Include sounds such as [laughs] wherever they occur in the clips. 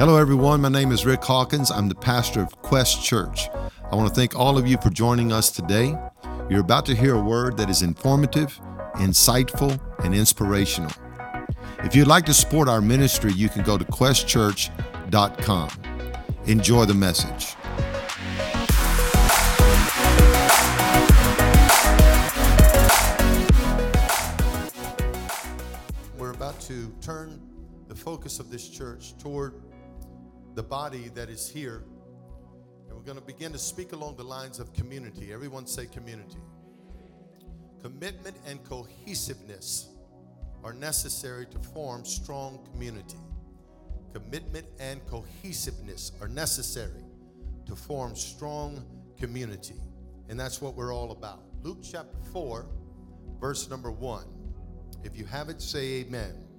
Hello, everyone. My name is Rick Hawkins. I'm the pastor of Quest Church. I want to thank all of you for joining us today. You're about to hear a word that is informative, insightful, and inspirational. If you'd like to support our ministry, you can go to questchurch.com. Enjoy the message. We're about to turn the focus of this church toward the body that is here. And we're going to begin to speak along the lines of community. Everyone say community. Commitment and cohesiveness are necessary to form strong community. Commitment and cohesiveness are necessary to form strong community. And that's what we're all about. Luke chapter 4, verse number 1. If you have it, say amen.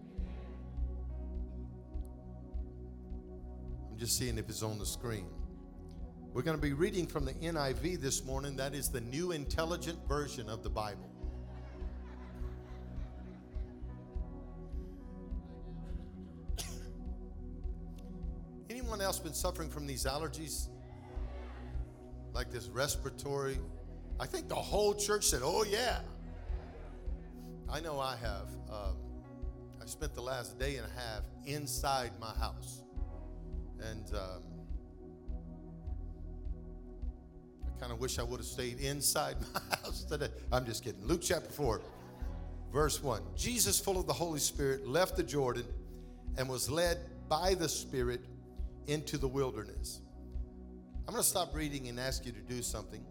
Just seeing if it's on the screen. We're going to be reading from the NIV this morning. That is the New Intelligent Version of the Bible. [coughs] Anyone else been suffering from these allergies? Like this respiratory? I think the whole church said, oh, yeah. I know I have. Um, I spent the last day and a half inside my house. And um, I kind of wish I would have stayed inside [laughs] my house today. I'm just kidding. Luke chapter 4, verse 1. Jesus, full of the Holy Spirit, left the Jordan and was led by the Spirit into the wilderness. I'm going to stop reading and ask you to do something.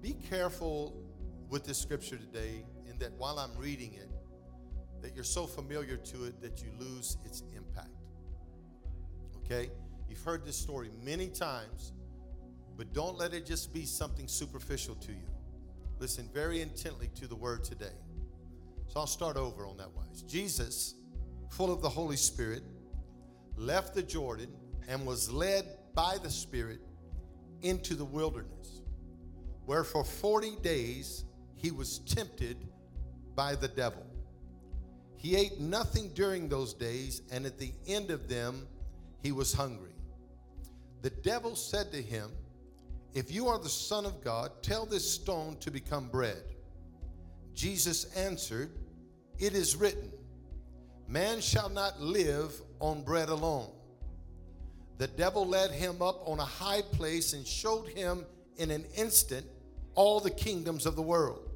Be careful with this scripture today, in that while I'm reading it, that you're so familiar to it that you lose its impact. Okay? You've heard this story many times, but don't let it just be something superficial to you. Listen very intently to the word today. So I'll start over on that wise. Jesus, full of the Holy Spirit, left the Jordan and was led by the Spirit into the wilderness, where for 40 days he was tempted by the devil. He ate nothing during those days, and at the end of them, he was hungry. The devil said to him, If you are the Son of God, tell this stone to become bread. Jesus answered, It is written, Man shall not live on bread alone the devil led him up on a high place and showed him in an instant all the kingdoms of the world.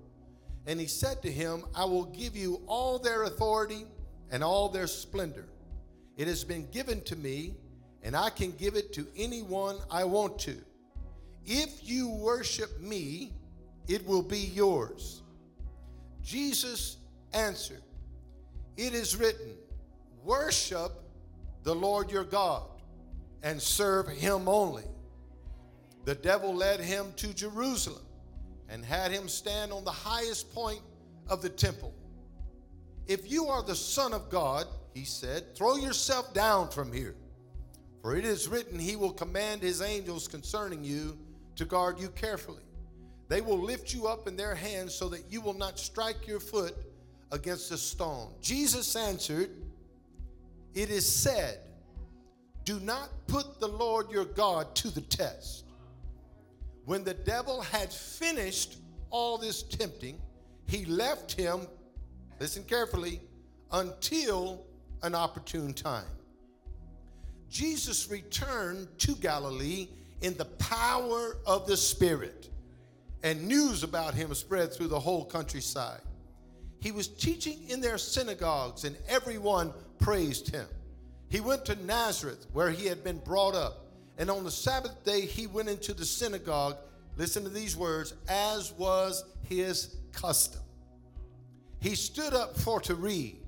And he said to him, I will give you all their authority and all their splendor. It has been given to me, and I can give it to anyone I want to. If you worship me, it will be yours. Jesus answered, It is written, Worship the Lord your God and serve him only. The devil led him to Jerusalem and had him stand on the highest point of the temple. If you are the Son of God, he said, throw yourself down from here. For it is written, He will command His angels concerning you to guard you carefully. They will lift you up in their hands so that you will not strike your foot against a stone. Jesus answered, It is said, do not put the Lord your God to the test. When the devil had finished all this tempting, he left him, listen carefully, until an opportune time. Jesus returned to Galilee in the power of the Spirit, and news about him spread through the whole countryside. He was teaching in their synagogues, and everyone praised him. He went to Nazareth, where he had been brought up. And on the Sabbath day, he went into the synagogue. Listen to these words as was his custom. He stood up for to read,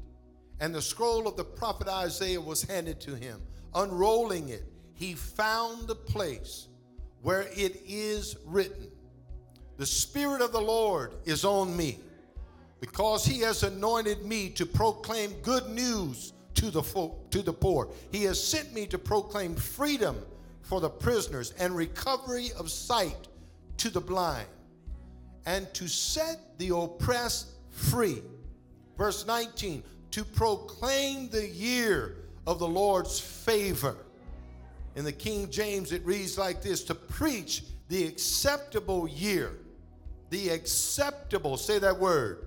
and the scroll of the prophet Isaiah was handed to him. Unrolling it, he found the place where it is written The Spirit of the Lord is on me, because he has anointed me to proclaim good news to the, to the poor. He has sent me to proclaim freedom for the prisoners and recovery of sight to the blind and to set the oppressed free. Verse 19, to proclaim the year of the Lord's favor In the King James, it reads like this to preach the acceptable year. The acceptable, say that word.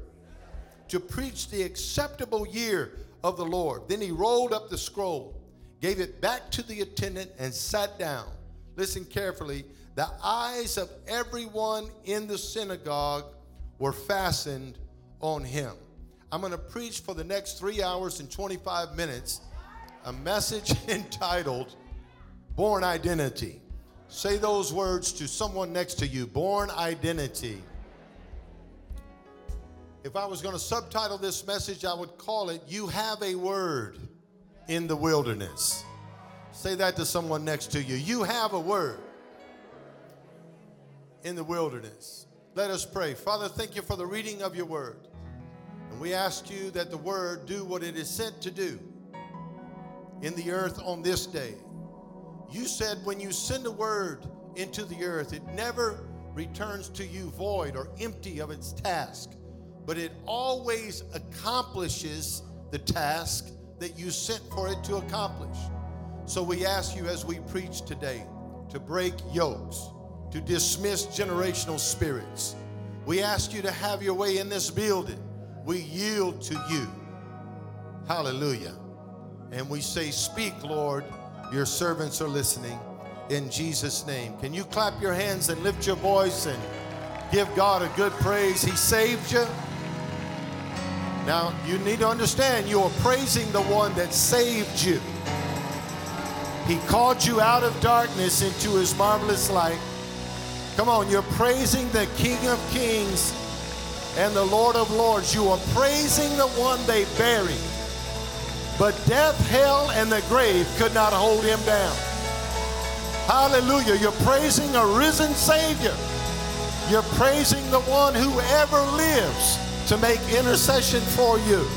To preach the acceptable year of the Lord. Then he rolled up the scroll, gave it back to the attendant, and sat down. Listen carefully. The eyes of everyone in the synagogue were fastened on him. I'm going to preach for the next three hours and 25 minutes a message [laughs] entitled Born Identity. Say those words to someone next to you Born Identity. If I was going to subtitle this message, I would call it You Have a Word in the Wilderness. Say that to someone next to you. You have a word in the wilderness. Let us pray. Father, thank you for the reading of your word. We ask you that the word do what it is sent to do in the earth on this day. You said when you send a word into the earth, it never returns to you void or empty of its task, but it always accomplishes the task that you sent for it to accomplish. So we ask you as we preach today to break yokes, to dismiss generational spirits. We ask you to have your way in this building. We yield to you. Hallelujah. And we say, Speak, Lord. Your servants are listening in Jesus' name. Can you clap your hands and lift your voice and give God a good praise? He saved you. Now, you need to understand you are praising the one that saved you. He called you out of darkness into his marvelous light. Come on, you're praising the King of Kings and the Lord of Lords. You are praising the one they buried. But death, hell, and the grave could not hold him down. Hallelujah. You're praising a risen Savior. You're praising the one who ever lives to make intercession for you.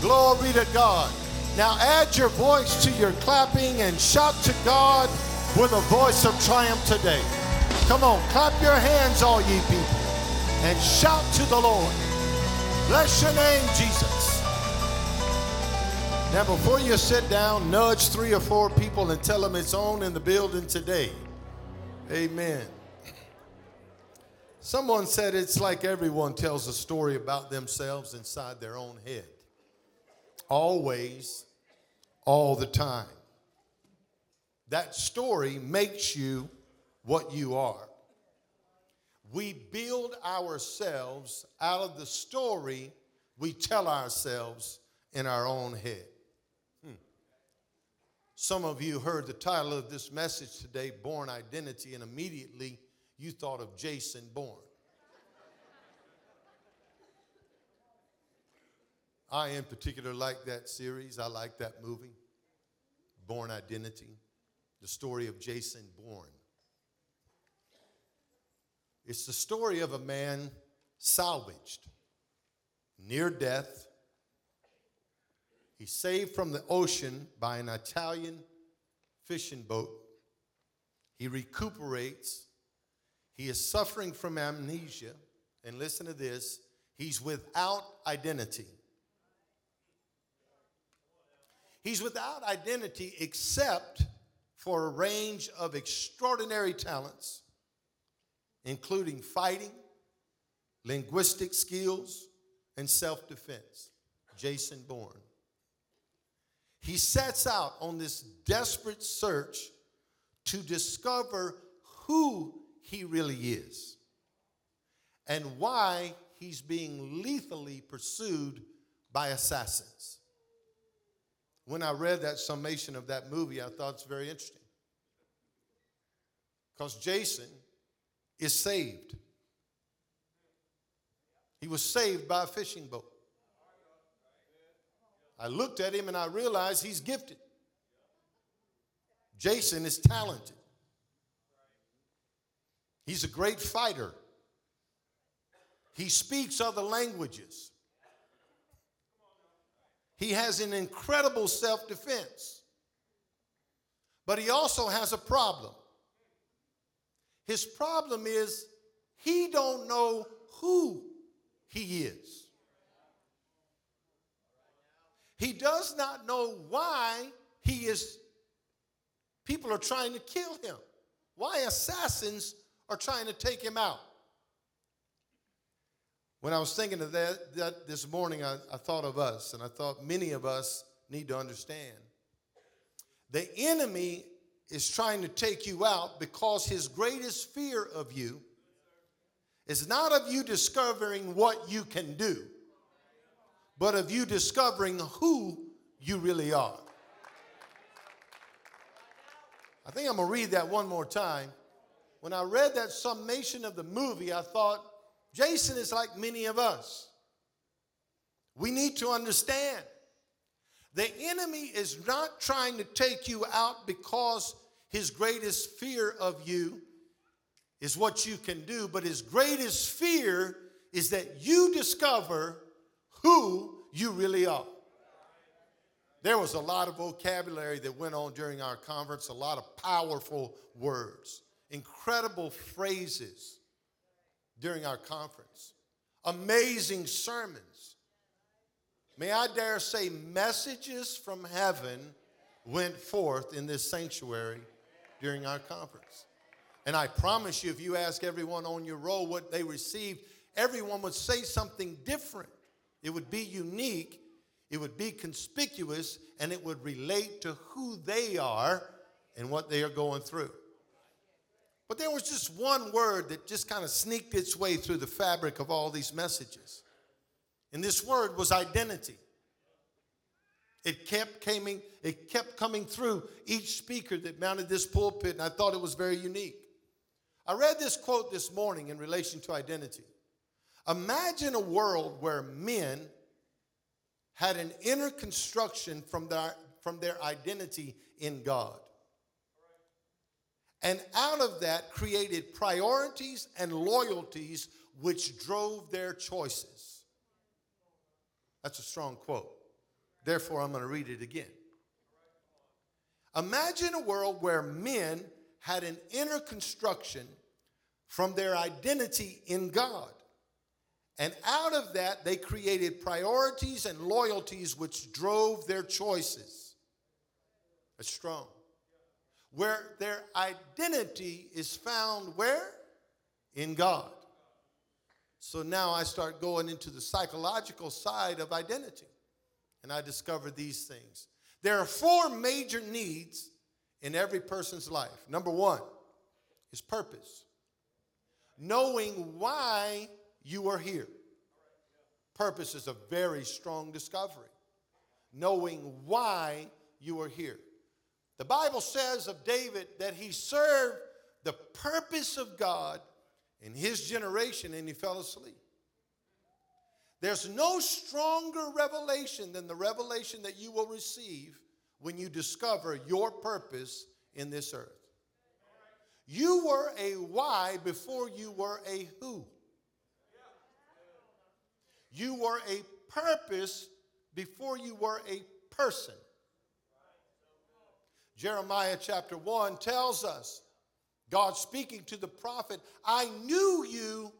Glory to God. Now add your voice to your clapping and shout to God with a voice of triumph today. Come on, clap your hands, all ye people, and shout to the Lord. Bless your name, Jesus. Now, before you sit down, nudge three or four people and tell them it's on in the building today. Amen. Someone said it's like everyone tells a story about themselves inside their own head. Always, all the time. That story makes you what you are. We build ourselves out of the story we tell ourselves in our own head. Hmm. Some of you heard the title of this message today, Born Identity, and immediately you thought of Jason Bourne. I, in particular, like that series. I like that movie, Born Identity, the story of Jason Bourne. It's the story of a man salvaged, near death, He's saved from the ocean by an Italian fishing boat. He recuperates. He is suffering from amnesia. And listen to this he's without identity. He's without identity except for a range of extraordinary talents, including fighting, linguistic skills, and self defense. Jason Bourne. He sets out on this desperate search to discover who he really is and why he's being lethally pursued by assassins. When I read that summation of that movie, I thought it's very interesting. Because Jason is saved. He was saved by a fishing boat. I looked at him and I realized he's gifted. Jason is talented. He's a great fighter. He speaks other languages. He has an incredible self defense. But he also has a problem. His problem is he don't know who he is. He does not know why he is people are trying to kill him, why assassins are trying to take him out. When I was thinking of that, that this morning, I, I thought of us, and I thought many of us need to understand. The enemy is trying to take you out because his greatest fear of you is not of you discovering what you can do, but of you discovering who you really are. I think I'm going to read that one more time. When I read that summation of the movie, I thought, Jason is like many of us. We need to understand the enemy is not trying to take you out because his greatest fear of you is what you can do, but his greatest fear is that you discover who you really are. There was a lot of vocabulary that went on during our conference, a lot of powerful words, incredible phrases during our conference, amazing sermons. May I dare say, messages from heaven went forth in this sanctuary during our conference. And I promise you, if you ask everyone on your row what they received, everyone would say something different. It would be unique, it would be conspicuous, and it would relate to who they are and what they are going through. But there was just one word that just kind of sneaked its way through the fabric of all these messages. And this word was identity. It kept coming, it kept coming through each speaker that mounted this pulpit, and I thought it was very unique. I read this quote this morning in relation to identity. Imagine a world where men had an inner construction from their, from their identity in God. And out of that created priorities and loyalties which drove their choices. That's a strong quote. Therefore, I'm going to read it again. Imagine a world where men had an inner construction from their identity in God. And out of that, they created priorities and loyalties which drove their choices. That's strong. Where their identity is found where? In God. So now I start going into the psychological side of identity and I discover these things. There are four major needs in every person's life. Number one is purpose, knowing why you are here. Purpose is a very strong discovery, knowing why you are here. The Bible says of David that he served the purpose of God in his generation and he fell asleep. There's no stronger revelation than the revelation that you will receive when you discover your purpose in this earth. You were a why before you were a who. You were a purpose before you were a person. Jeremiah chapter 1 tells us, God speaking to the prophet, I knew you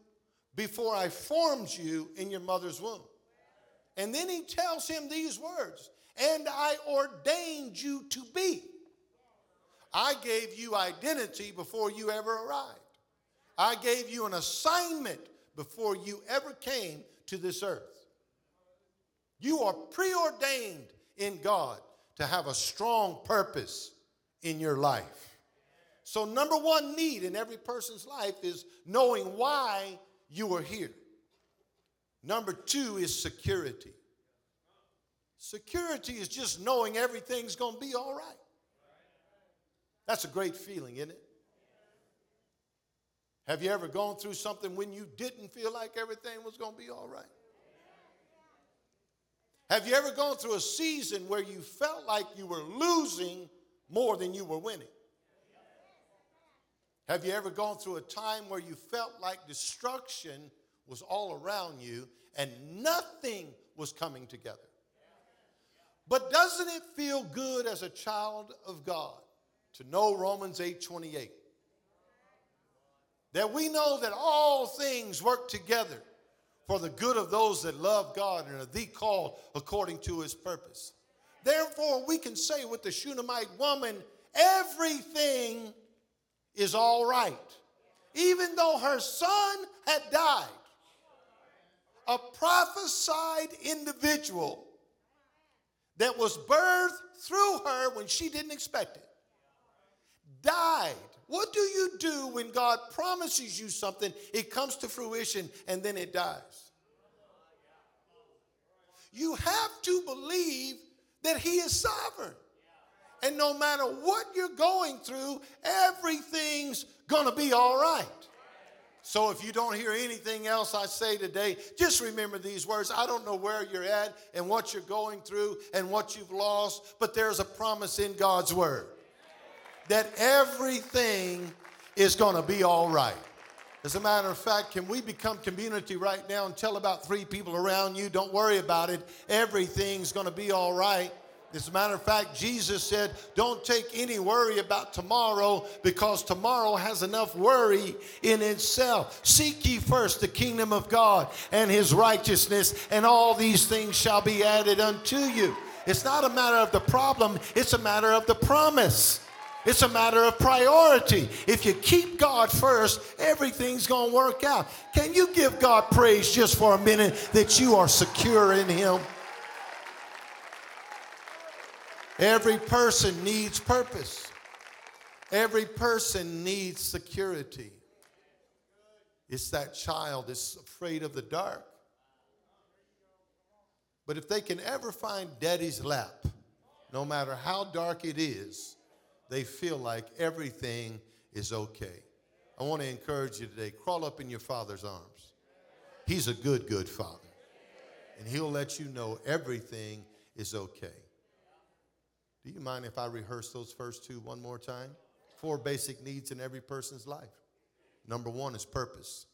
before I formed you in your mother's womb. And then he tells him these words And I ordained you to be. I gave you identity before you ever arrived. I gave you an assignment before you ever came to this earth. You are preordained in God to have a strong purpose in your life. So, number one need in every person's life is knowing why you are here. Number two is security. Security is just knowing everything's going to be all right. That's a great feeling, isn't it? Have you ever gone through something when you didn't feel like everything was going to be all right? Have you ever gone through a season where you felt like you were losing more than you were winning? Have you ever gone through a time where you felt like destruction was all around you and nothing was coming together? But doesn't it feel good as a child of God to know Romans 8 28? That we know that all things work together for the good of those that love God and are the called according to his purpose. Therefore, we can say with the Shunammite woman everything is all right. Even though her son had died, a prophesied individual that was birthed through her when she didn't expect it died. What do you do when God promises you something, it comes to fruition, and then it dies? You have to believe that He is sovereign. And no matter what you're going through, everything's gonna be all right. So if you don't hear anything else I say today, just remember these words. I don't know where you're at and what you're going through and what you've lost, but there's a promise in God's word that everything is going to be all right. As a matter of fact, can we become community right now and tell about three people around you? Don't worry about it. Everything's going to be all right. As a matter of fact, Jesus said, Don't take any worry about tomorrow because tomorrow has enough worry in itself. Seek ye first the kingdom of God and his righteousness, and all these things shall be added unto you. It's not a matter of the problem, it's a matter of the promise. It's a matter of priority. If you keep God first, everything's going to work out. Can you give God praise just for a minute that you are secure in Him? Every person needs purpose. Every person needs security. It's that child that's afraid of the dark. But if they can ever find daddy's lap, no matter how dark it is, they feel like everything is okay. I want to encourage you today crawl up in your father's arms. He's a good, good father. And he'll let you know everything is okay. Do you mind if I rehearse those first two one more time? Four basic needs in every person's life. Number one is purpose.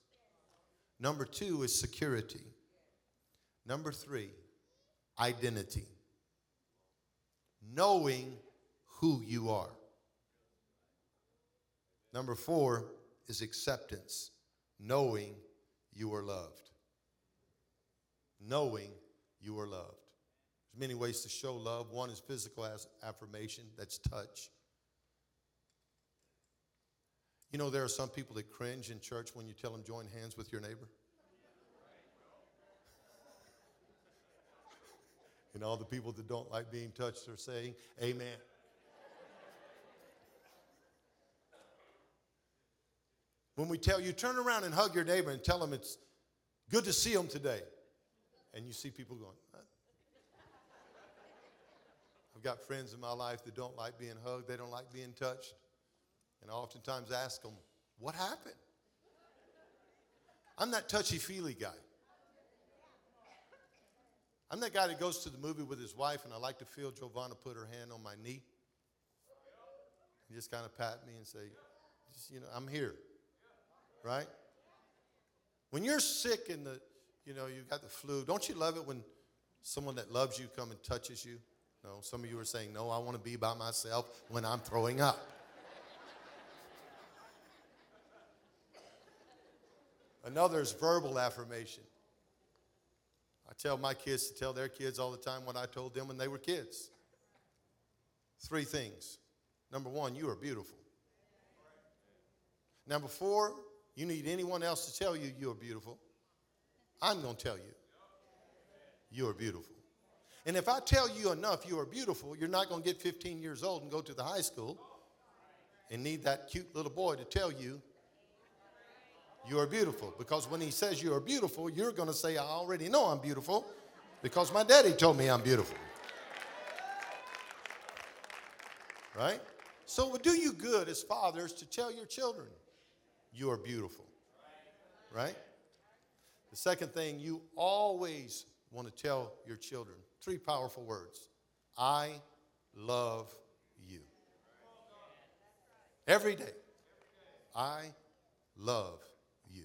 Number two is security. Number three, identity. Knowing who you are. Number four is acceptance. Knowing you are loved. Knowing you are loved many ways to show love. One is physical affirmation, that's touch. You know, there are some people that cringe in church when you tell them join hands with your neighbor. [laughs] and all the people that don't like being touched are saying, Amen. when we tell you, turn around and hug your neighbor and tell them it's good to see them today. And you see people going, I've got friends in my life that don't like being hugged, they don't like being touched. And I oftentimes ask them, What happened? I'm that touchy feely guy. I'm that guy that goes to the movie with his wife, and I like to feel Giovanna put her hand on my knee and just kind of pat me and say, you know, I'm here, right? When you're sick and the, you know, you've got the flu, don't you love it when someone that loves you come and touches you? No, some of you are saying, no, I want to be by myself when I'm throwing up. Another is verbal affirmation. I tell my kids to tell their kids all the time what I told them when they were kids. Three things. Number one, you are beautiful. Now, before you need anyone else to tell you you are beautiful, I'm going to tell you you are beautiful. And if I tell you enough you are beautiful, you're not going to get 15 years old and go to the high school and need that cute little boy to tell you you are beautiful. Because when he says you are beautiful, you're going to say, I already know I'm beautiful because my daddy told me I'm beautiful. Right? So it would do you good as fathers to tell your children you are beautiful. Right? The second thing, you always want to tell your children Three powerful words I love you. Every day. I love you.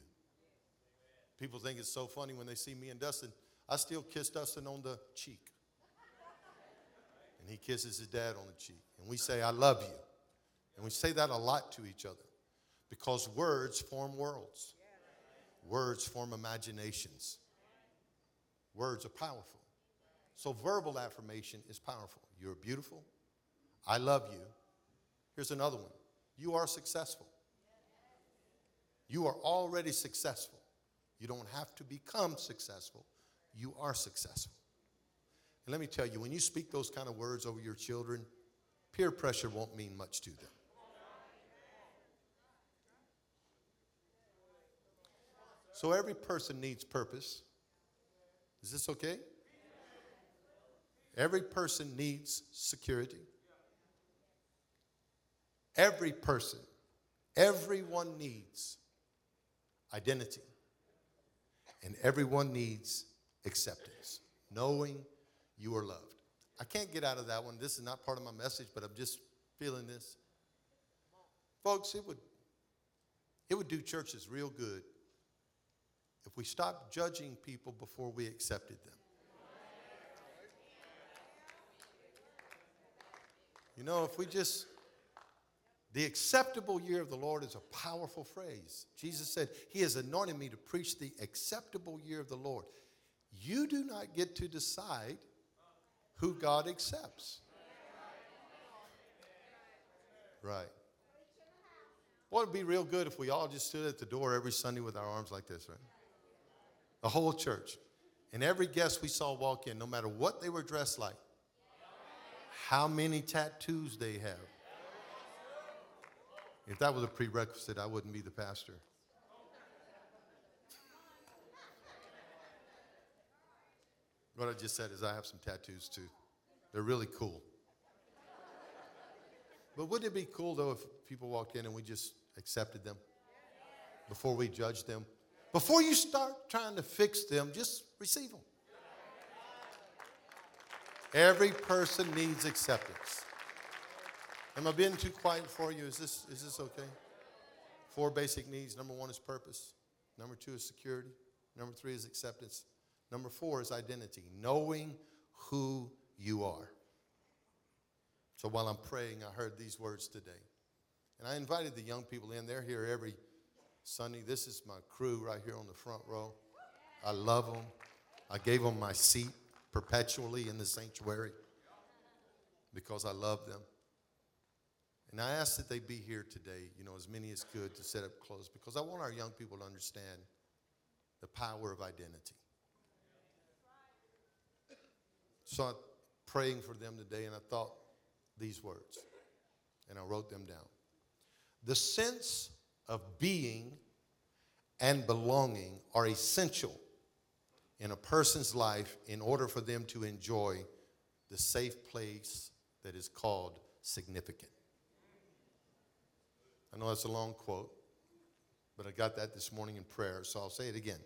People think it's so funny when they see me and Dustin. I still kiss Dustin on the cheek. And he kisses his dad on the cheek. And we say, I love you. And we say that a lot to each other because words form worlds, words form imaginations. Words are powerful. So, verbal affirmation is powerful. You're beautiful. I love you. Here's another one you are successful. You are already successful. You don't have to become successful, you are successful. And let me tell you, when you speak those kind of words over your children, peer pressure won't mean much to them. So every person needs purpose. Is this okay? Every person needs security. Every person, everyone needs identity. And everyone needs acceptance, knowing you are loved. I can't get out of that one. This is not part of my message, but I'm just feeling this. Folks, it would, it would do churches real good if we stopped judging people before we accepted them. You know, if we just, the acceptable year of the Lord is a powerful phrase. Jesus said, He has anointed me to preach the acceptable year of the Lord. You do not get to decide who God accepts. Right. Well, it'd be real good if we all just stood at the door every Sunday with our arms like this, right? The whole church. And every guest we saw walk in, no matter what they were dressed like, how many tattoos they have. If that was a prerequisite, I wouldn't be the pastor. What I just said is I have some tattoos too. They're really cool. But wouldn't it be cool though if people walked in and we just accepted them before we judged them? Before you start trying to fix them, just receive them. Every person needs acceptance. Am I being too quiet for you? Is this, is this okay? Four basic needs. Number one is purpose. Number two is security. Number three is acceptance. Number four is identity, knowing who you are. So while I'm praying, I heard these words today. And I invited the young people in. They're here every Sunday. This is my crew right here on the front row. I love them. I gave them my seat perpetually in the sanctuary because I love them. And I ask that they be here today, you know, as many as could to set up close because I want our young people to understand the power of identity. So I'm praying for them today, and I thought these words, and I wrote them down. The sense of being and belonging are essential in a person's life in order for them to enjoy the safe place that is called significant. I know that's a long quote, but I got that this morning in prayer, so I'll say it again.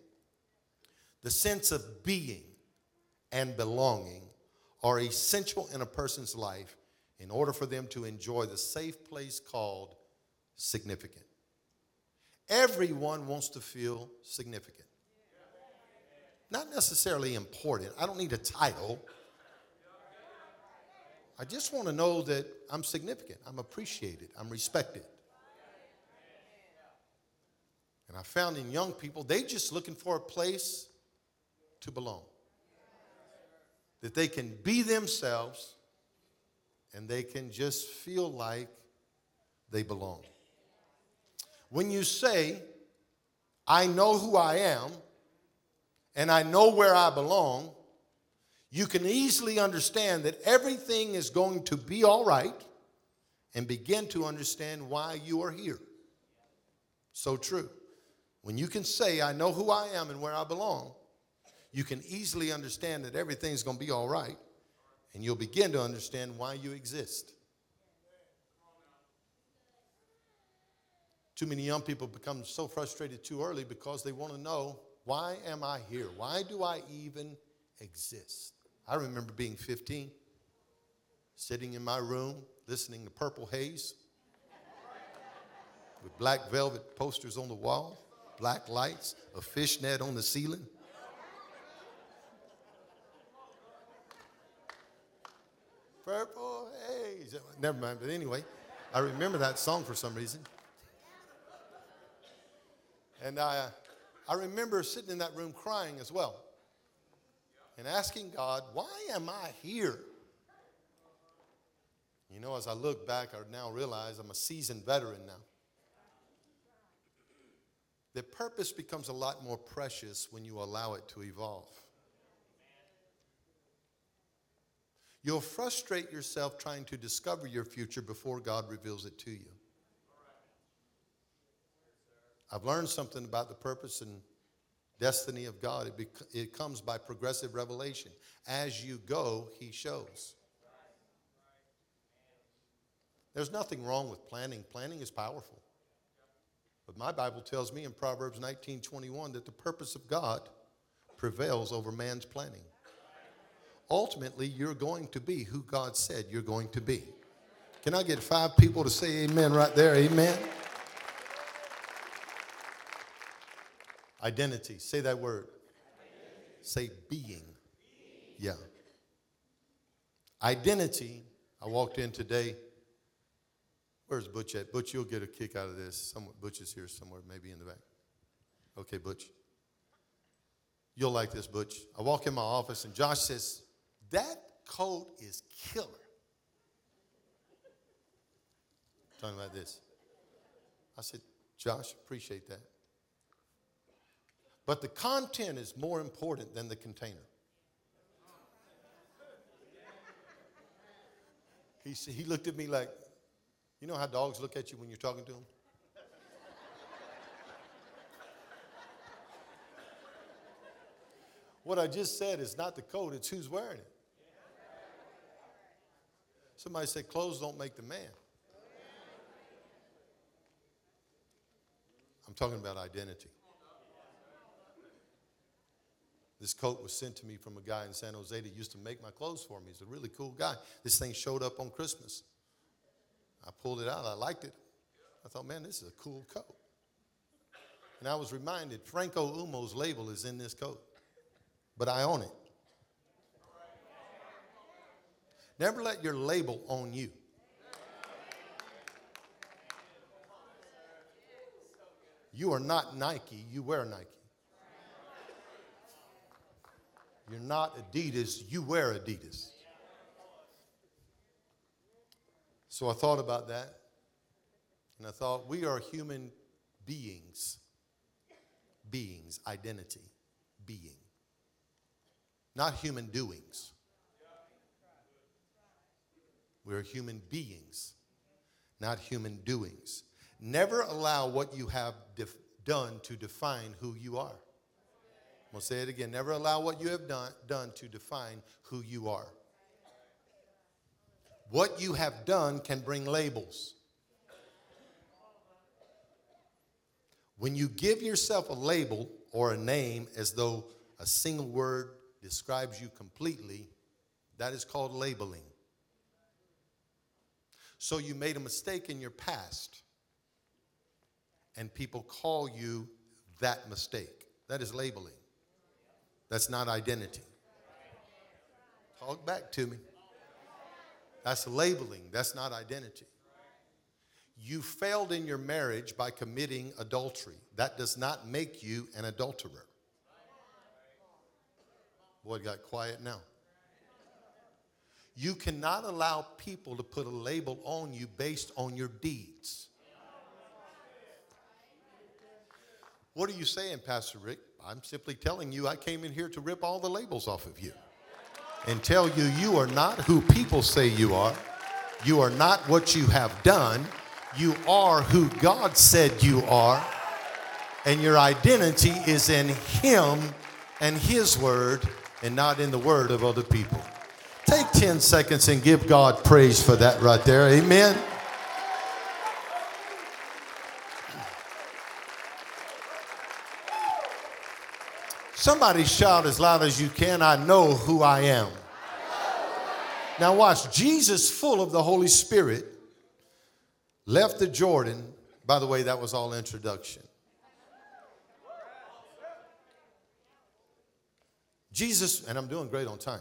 The sense of being and belonging are essential in a person's life in order for them to enjoy the safe place called significant. Everyone wants to feel significant. Not necessarily important. I don't need a title. I just want to know that I'm significant, I'm appreciated, I'm respected. And I found in young people, they're just looking for a place to belong. That they can be themselves and they can just feel like they belong. When you say, I know who I am and I know where I belong, you can easily understand that everything is going to be all right and begin to understand why you are here. So true. When you can say, I know who I am and where I belong, you can easily understand that everything's going to be all right, and you'll begin to understand why you exist. Too many young people become so frustrated too early because they want to know why am I here? Why do I even exist? I remember being 15, sitting in my room listening to Purple Haze with black velvet posters on the wall black lights, a fishnet on the ceiling. Purple haze. Never mind, but anyway, I remember that song for some reason. And I, I remember sitting in that room crying as well and asking God, why am I here? You know, as I look back, I now realize I'm a seasoned veteran now. The purpose becomes a lot more precious when you allow it to evolve. You'll frustrate yourself trying to discover your future before God reveals it to you. I've learned something about the purpose and destiny of God. It, bec- it comes by progressive revelation. As you go, He shows. There's nothing wrong with planning. Planning is powerful. But my Bible tells me in Proverbs 19:21 that the purpose of God prevails over man's planning. Ultimately, you're going to be who God said you're going to be. Can I get five people to say amen right there? Amen. Identity. Say that word. Say being. Yeah. Identity. I walked in today. Where's Butch at? Butch, you'll get a kick out of this. Some, Butch is here somewhere, maybe in the back. Okay, Butch. You'll like this, Butch. I walk in my office and Josh says, That coat is killer. Talking about this. I said, Josh, appreciate that. But the content is more important than the container. He, he looked at me like, you know how dogs look at you when you're talking to them? what I just said is not the coat, it's who's wearing it. Somebody said clothes don't make the man. I'm talking about identity. This coat was sent to me from a guy in San Jose that used to make my clothes for me. He's a really cool guy. This thing showed up on Christmas. I pulled it out. I liked it. I thought, man, this is a cool coat. And I was reminded Franco Umo's label is in this coat, but I own it. Never let your label own you. You are not Nike, you wear Nike. You're not Adidas, you wear Adidas. So I thought about that, and I thought we are human beings. Beings, identity, being. Not human doings. We're human beings, not human doings. Never allow what you have def- done to define who you are. I'm going to say it again. Never allow what you have done, done to define who you are. What you have done can bring labels. When you give yourself a label or a name as though a single word describes you completely, that is called labeling. So you made a mistake in your past, and people call you that mistake. That is labeling. That's not identity. Talk back to me. That's labeling, that's not identity. You failed in your marriage by committing adultery. That does not make you an adulterer. Boy, it got quiet now. You cannot allow people to put a label on you based on your deeds. What are you saying, Pastor Rick? I'm simply telling you, I came in here to rip all the labels off of you and tell you you are not who people say you are. You are not what you have done. You are who God said you are. And your identity is in Him and His Word and not in the Word of other people. Take 10 seconds and give God praise for that right there. Amen. Somebody shout as loud as you can, I know who I am. Now, watch. Jesus, full of the Holy Spirit, left the Jordan. By the way, that was all introduction. Jesus, and I'm doing great on time.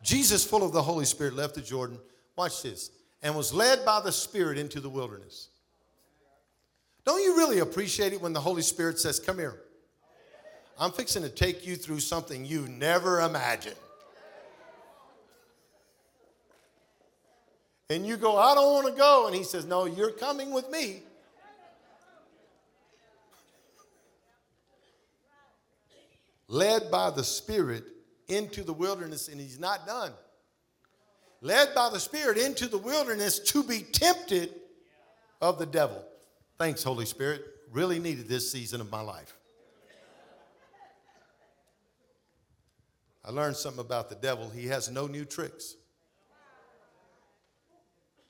Jesus, full of the Holy Spirit, left the Jordan. Watch this. And was led by the Spirit into the wilderness. Don't you really appreciate it when the Holy Spirit says, Come here? I'm fixing to take you through something you never imagined. and you go, I don't want to go. And he says, No, you're coming with me. Led by the Spirit into the wilderness, and he's not done. Led by the Spirit into the wilderness to be tempted of the devil. Thanks, Holy Spirit. Really needed this season of my life. I learned something about the devil. He has no new tricks.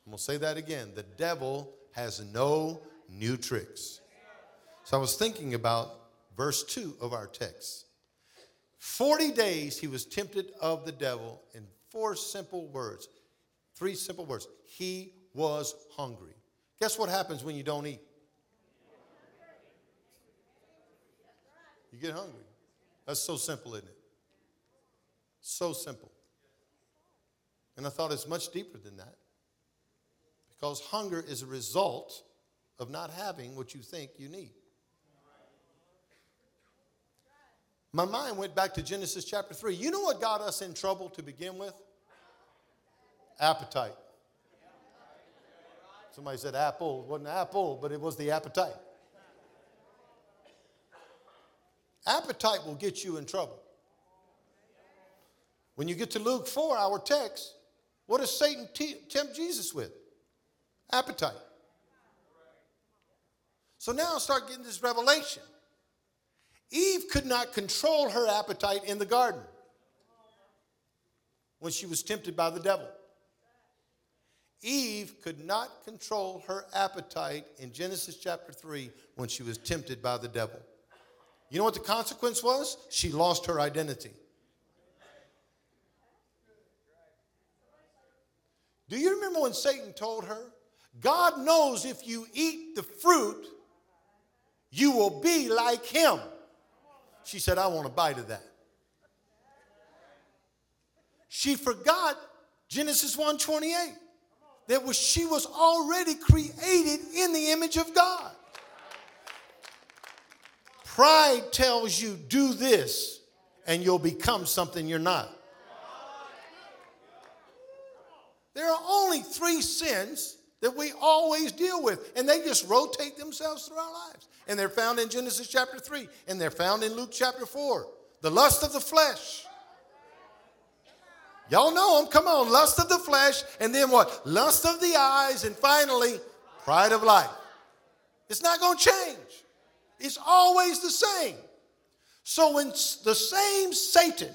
I'm going to say that again. The devil has no new tricks. So I was thinking about verse 2 of our text. 40 days he was tempted of the devil in four simple words. Three simple words. He was hungry. Guess what happens when you don't eat? You get hungry. That's so simple, isn't it? So simple. And I thought it's much deeper than that. Because hunger is a result of not having what you think you need. My mind went back to Genesis chapter 3. You know what got us in trouble to begin with? Appetite. Somebody said apple. It wasn't apple, but it was the appetite. Appetite will get you in trouble. When you get to Luke 4, our text, what does Satan tempt Jesus with? Appetite. So now I start getting this revelation. Eve could not control her appetite in the garden when she was tempted by the devil. Eve could not control her appetite in Genesis chapter 3 when she was tempted by the devil. You know what the consequence was? She lost her identity. Do you remember when Satan told her, God knows if you eat the fruit, you will be like him? She said, I want a bite of that. She forgot Genesis 1:28 that was she was already created in the image of God. Pride tells you do this and you'll become something you're not. There are only three sins that we always deal with, and they just rotate themselves through our lives. And they're found in Genesis chapter 3, and they're found in Luke chapter 4. The lust of the flesh. Y'all know them. Come on. Lust of the flesh, and then what? Lust of the eyes, and finally, pride of life. It's not going to change, it's always the same. So when the same Satan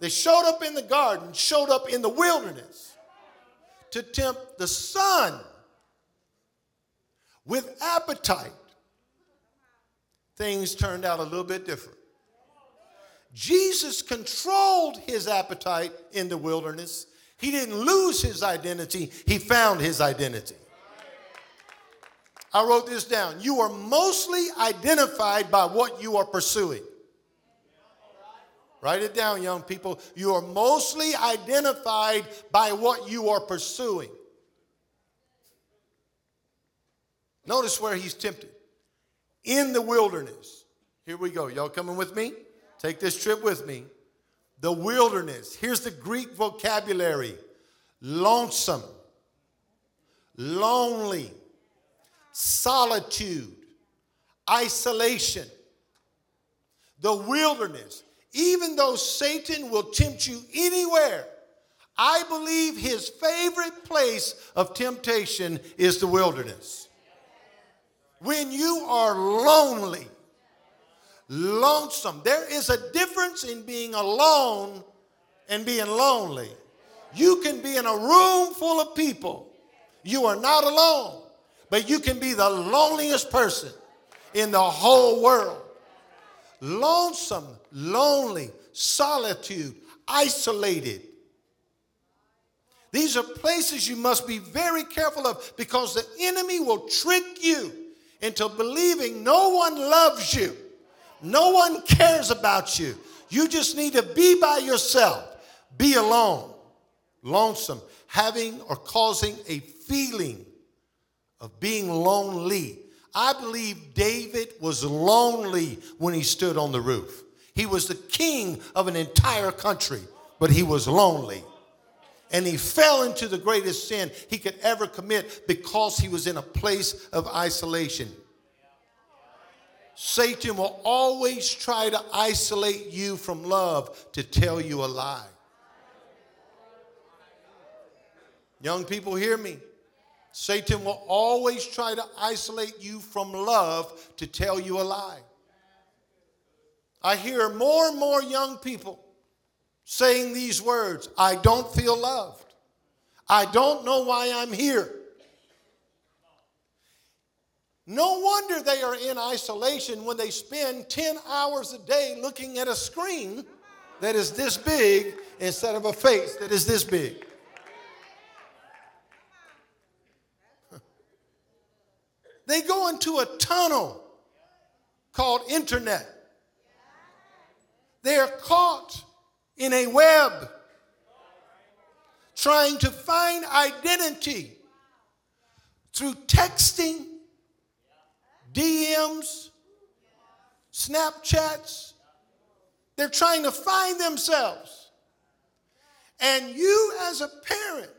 that showed up in the garden showed up in the wilderness, to tempt the Son with appetite, things turned out a little bit different. Jesus controlled his appetite in the wilderness. He didn't lose his identity, he found his identity. I wrote this down. You are mostly identified by what you are pursuing. Write it down, young people. You are mostly identified by what you are pursuing. Notice where he's tempted in the wilderness. Here we go. Y'all coming with me? Take this trip with me. The wilderness. Here's the Greek vocabulary lonesome, lonely, solitude, isolation. The wilderness even though Satan will tempt you anywhere, I believe his favorite place of temptation is the wilderness. When you are lonely, lonesome, there is a difference in being alone and being lonely. You can be in a room full of people, you are not alone, but you can be the loneliest person in the whole world lonesome, lonely, solitude, isolated. These are places you must be very careful of because the enemy will trick you into believing no one loves you, no one cares about you. You just need to be by yourself, be alone, lonesome, having or causing a feeling of being lonely I believe David was lonely when he stood on the roof. He was the king of an entire country, but he was lonely. And he fell into the greatest sin he could ever commit because he was in a place of isolation. Satan will always try to isolate you from love to tell you a lie. Young people, hear me. Satan will always try to isolate you from love to tell you a lie. I hear more and more young people saying these words I don't feel loved. I don't know why I'm here. No wonder they are in isolation when they spend 10 hours a day looking at a screen that is this big instead of a face that is this big. They go into a tunnel called internet. They are caught in a web trying to find identity through texting, DMs, Snapchats. They're trying to find themselves. And you, as a parent,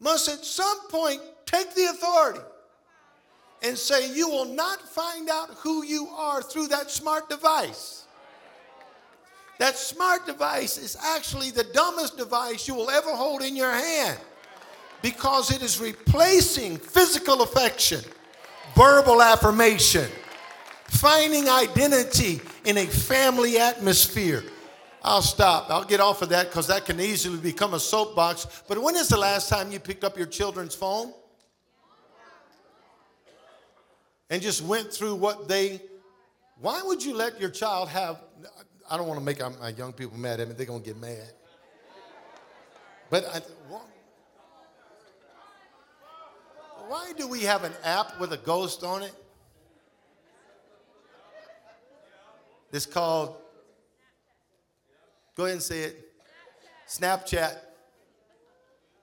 must at some point take the authority and say, You will not find out who you are through that smart device. That smart device is actually the dumbest device you will ever hold in your hand because it is replacing physical affection, verbal affirmation, finding identity in a family atmosphere. I'll stop. I'll get off of that because that can easily become a soapbox. But when is the last time you picked up your children's phone? And just went through what they. Why would you let your child have? I don't want to make my young people mad at me. They're to get mad. But I, why do we have an app with a ghost on it? It's called, go ahead and say it, Snapchat.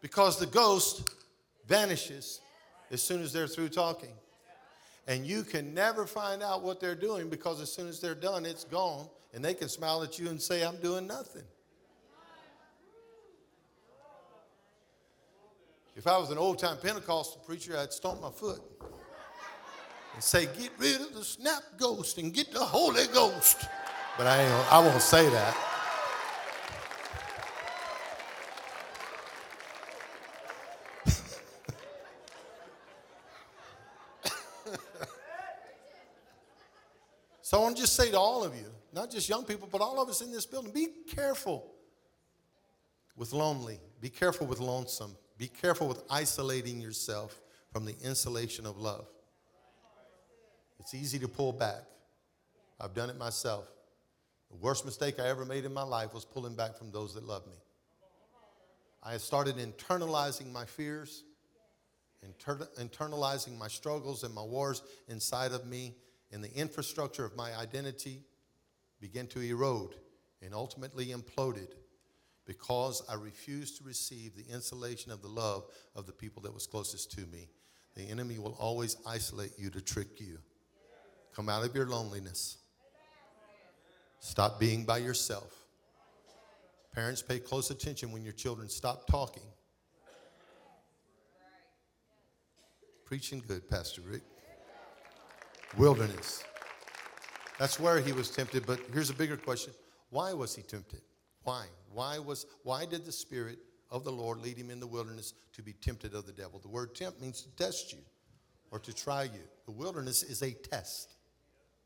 Because the ghost vanishes as soon as they're through talking. And you can never find out what they're doing because as soon as they're done, it's gone. And they can smile at you and say, I'm doing nothing. If I was an old time Pentecostal preacher, I'd stomp my foot and say, Get rid of the snap ghost and get the Holy Ghost. But I, I won't say that. So I want to just say to all of you, not just young people, but all of us in this building, be careful with lonely. Be careful with lonesome. Be careful with isolating yourself from the insulation of love. It's easy to pull back. I've done it myself. The worst mistake I ever made in my life was pulling back from those that love me. I started internalizing my fears, inter- internalizing my struggles and my wars inside of me, and the infrastructure of my identity began to erode and ultimately imploded because I refused to receive the insulation of the love of the people that was closest to me. The enemy will always isolate you to trick you. Come out of your loneliness. Stop being by yourself. Parents, pay close attention when your children stop talking. Preaching good, Pastor Rick wilderness. That's where he was tempted, but here's a bigger question. Why was he tempted? Why? Why was why did the spirit of the Lord lead him in the wilderness to be tempted of the devil? The word tempt means to test you or to try you. The wilderness is a test.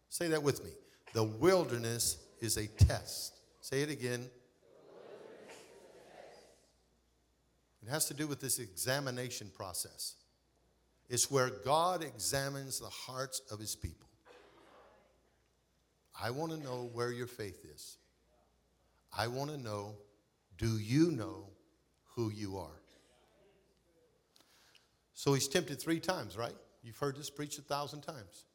Say that with me. The wilderness is a test. Say it again. It has to do with this examination process. It's where God examines the hearts of his people. I want to know where your faith is. I want to know do you know who you are? So he's tempted three times, right? You've heard this preached a thousand times.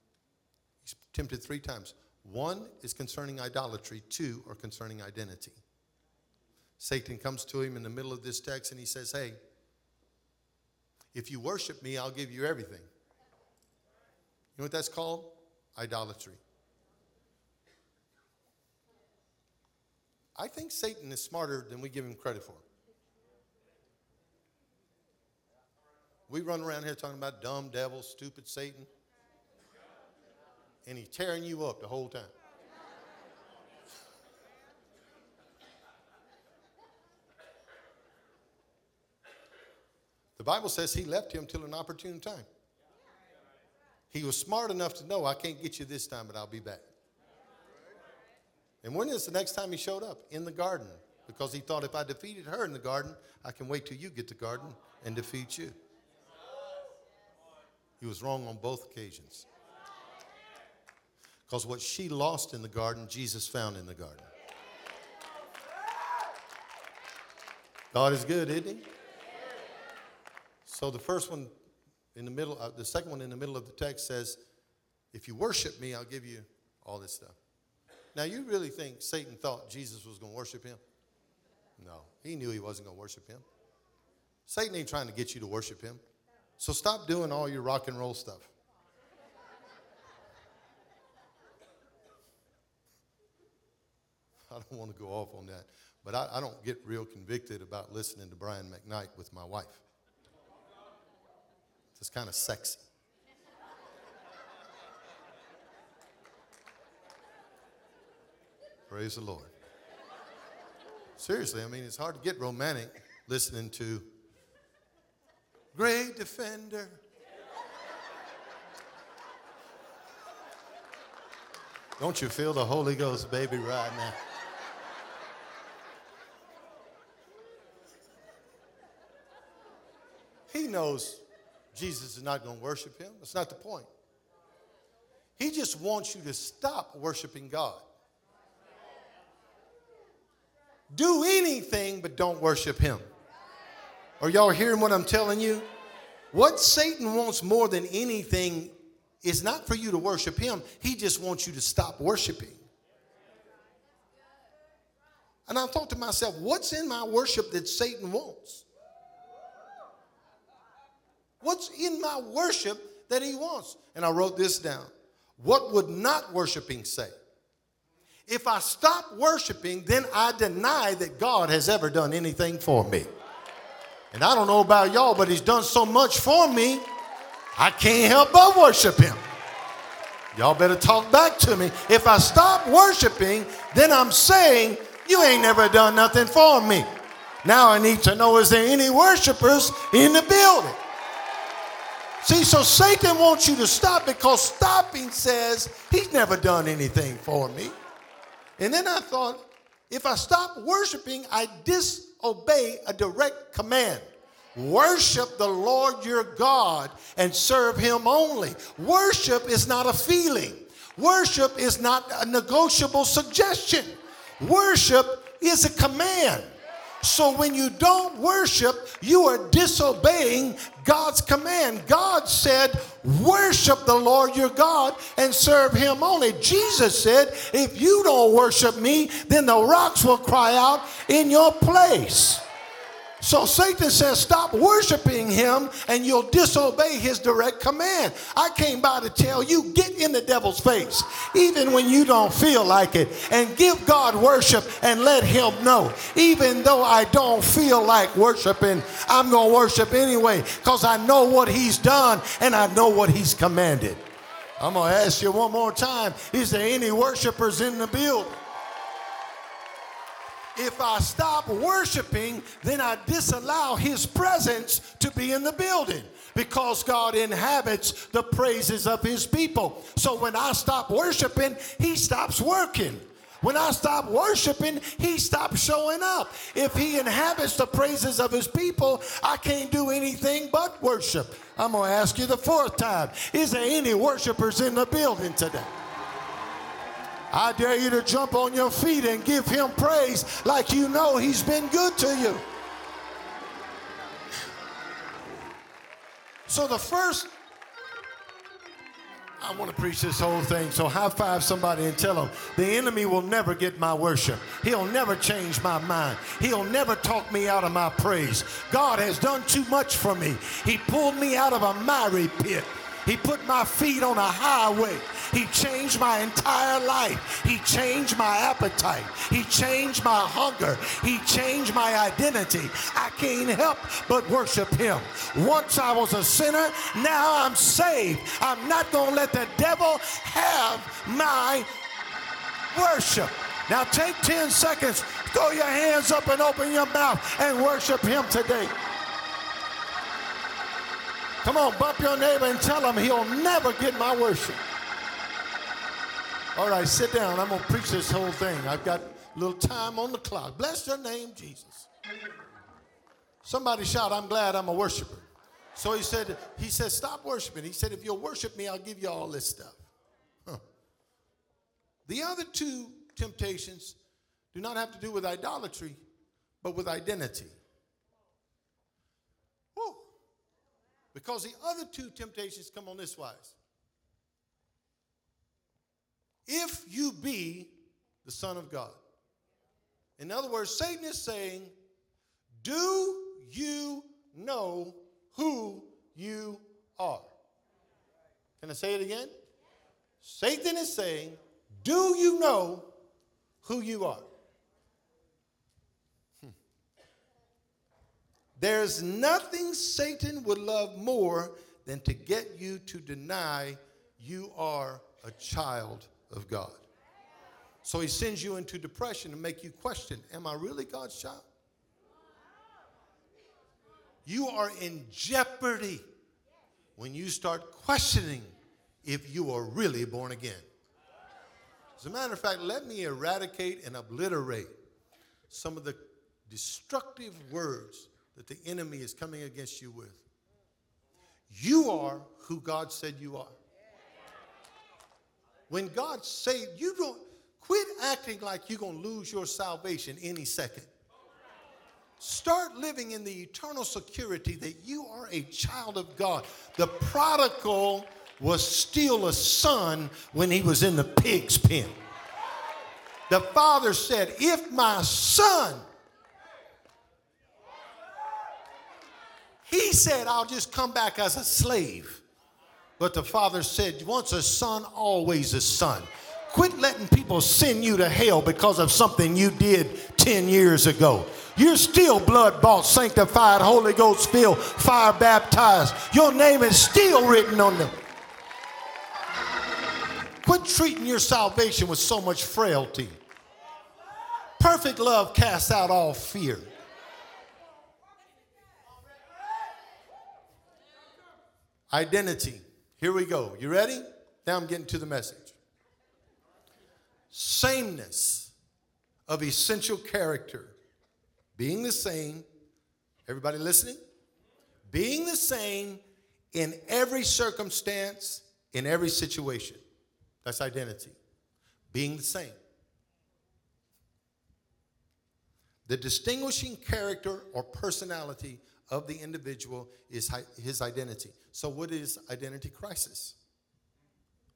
He's tempted three times. One is concerning idolatry, two are concerning identity. Satan comes to him in the middle of this text and he says, Hey, if you worship me, I'll give you everything. You know what that's called? Idolatry. I think Satan is smarter than we give him credit for. We run around here talking about dumb devil, stupid Satan, and he's tearing you up the whole time. The Bible says he left him till an opportune time. He was smart enough to know, I can't get you this time, but I'll be back. And when is the next time he showed up? In the garden. Because he thought if I defeated her in the garden, I can wait till you get the garden and defeat you. He was wrong on both occasions. Because what she lost in the garden, Jesus found in the garden. God is good, isn't he? So the first one in the middle, uh, the second one in the middle of the text says, If you worship me, I'll give you all this stuff. Now, you really think Satan thought Jesus was going to worship him? No, he knew he wasn't going to worship him. Satan ain't trying to get you to worship him. So stop doing all your rock and roll stuff. I don't want to go off on that, but I, I don't get real convicted about listening to Brian McKnight with my wife. It's kind of sexy. Praise the Lord. Seriously, I mean, it's hard to get romantic listening to Great Defender. Don't you feel the Holy Ghost, baby, right now? He knows Jesus is not going to worship him. That's not the point. He just wants you to stop worshiping God. Do anything, but don't worship him. Are y'all hearing what I'm telling you? What Satan wants more than anything is not for you to worship him, he just wants you to stop worshiping. And I thought to myself, what's in my worship that Satan wants? What's in my worship that he wants? And I wrote this down. What would not worshiping say? If I stop worshiping, then I deny that God has ever done anything for me. And I don't know about y'all, but he's done so much for me, I can't help but worship him. Y'all better talk back to me. If I stop worshiping, then I'm saying, You ain't never done nothing for me. Now I need to know is there any worshipers in the building? See, so Satan wants you to stop because stopping says he's never done anything for me. And then I thought, if I stop worshiping, I disobey a direct command. Worship the Lord your God and serve him only. Worship is not a feeling. Worship is not a negotiable suggestion. Worship is a command. So when you don't worship, you are disobeying God's command. God said, Worship the Lord your God and serve him only. Jesus said, If you don't worship me, then the rocks will cry out in your place. So Satan says, Stop worshiping him and you'll disobey his direct command. I came by to tell you, get in the devil's face, even when you don't feel like it, and give God worship and let him know. Even though I don't feel like worshiping, I'm going to worship anyway because I know what he's done and I know what he's commanded. I'm going to ask you one more time Is there any worshipers in the building? If I stop worshiping, then I disallow his presence to be in the building because God inhabits the praises of his people. So when I stop worshiping, he stops working. When I stop worshiping, he stops showing up. If he inhabits the praises of his people, I can't do anything but worship. I'm going to ask you the fourth time Is there any worshipers in the building today? I dare you to jump on your feet and give him praise like you know he's been good to you. So the first, I want to preach this whole thing. So high five somebody and tell them the enemy will never get my worship. He'll never change my mind. He'll never talk me out of my praise. God has done too much for me. He pulled me out of a miry pit He put my feet on a highway. He changed my entire life. He changed my appetite. He changed my hunger. He changed my identity. I can't help but worship Him. Once I was a sinner, now I'm saved. I'm not going to let the devil have my worship. Now take 10 seconds, throw your hands up and open your mouth and worship Him today. Come on, bump your neighbor and tell him he'll never get my worship. All right, sit down. I'm going to preach this whole thing. I've got a little time on the clock. Bless your name, Jesus. Somebody shout, I'm glad I'm a worshiper. So he said, he said, stop worshiping. He said, if you'll worship me, I'll give you all this stuff. The other two temptations do not have to do with idolatry, but with identity. Because the other two temptations come on this wise. If you be the Son of God. In other words, Satan is saying, Do you know who you are? Can I say it again? Satan is saying, Do you know who you are? There's nothing Satan would love more than to get you to deny you are a child of God. So he sends you into depression to make you question Am I really God's child? You are in jeopardy when you start questioning if you are really born again. As a matter of fact, let me eradicate and obliterate some of the destructive words that the enemy is coming against you with. You are who God said you are. When God saved, you don't quit acting like you're going to lose your salvation any second. Start living in the eternal security that you are a child of God. The prodigal was still a son when he was in the pig's pen. The father said, If my son, he said, I'll just come back as a slave. But the father said, Once a son, always a son. Quit letting people send you to hell because of something you did 10 years ago. You're still blood bought, sanctified, Holy Ghost filled, fire baptized. Your name is still written on them. Quit treating your salvation with so much frailty. Perfect love casts out all fear. Identity. Here we go. You ready? Now I'm getting to the message. Sameness of essential character. Being the same. Everybody listening? Being the same in every circumstance, in every situation. That's identity. Being the same. The distinguishing character or personality of the individual is his identity. So, what is identity crisis?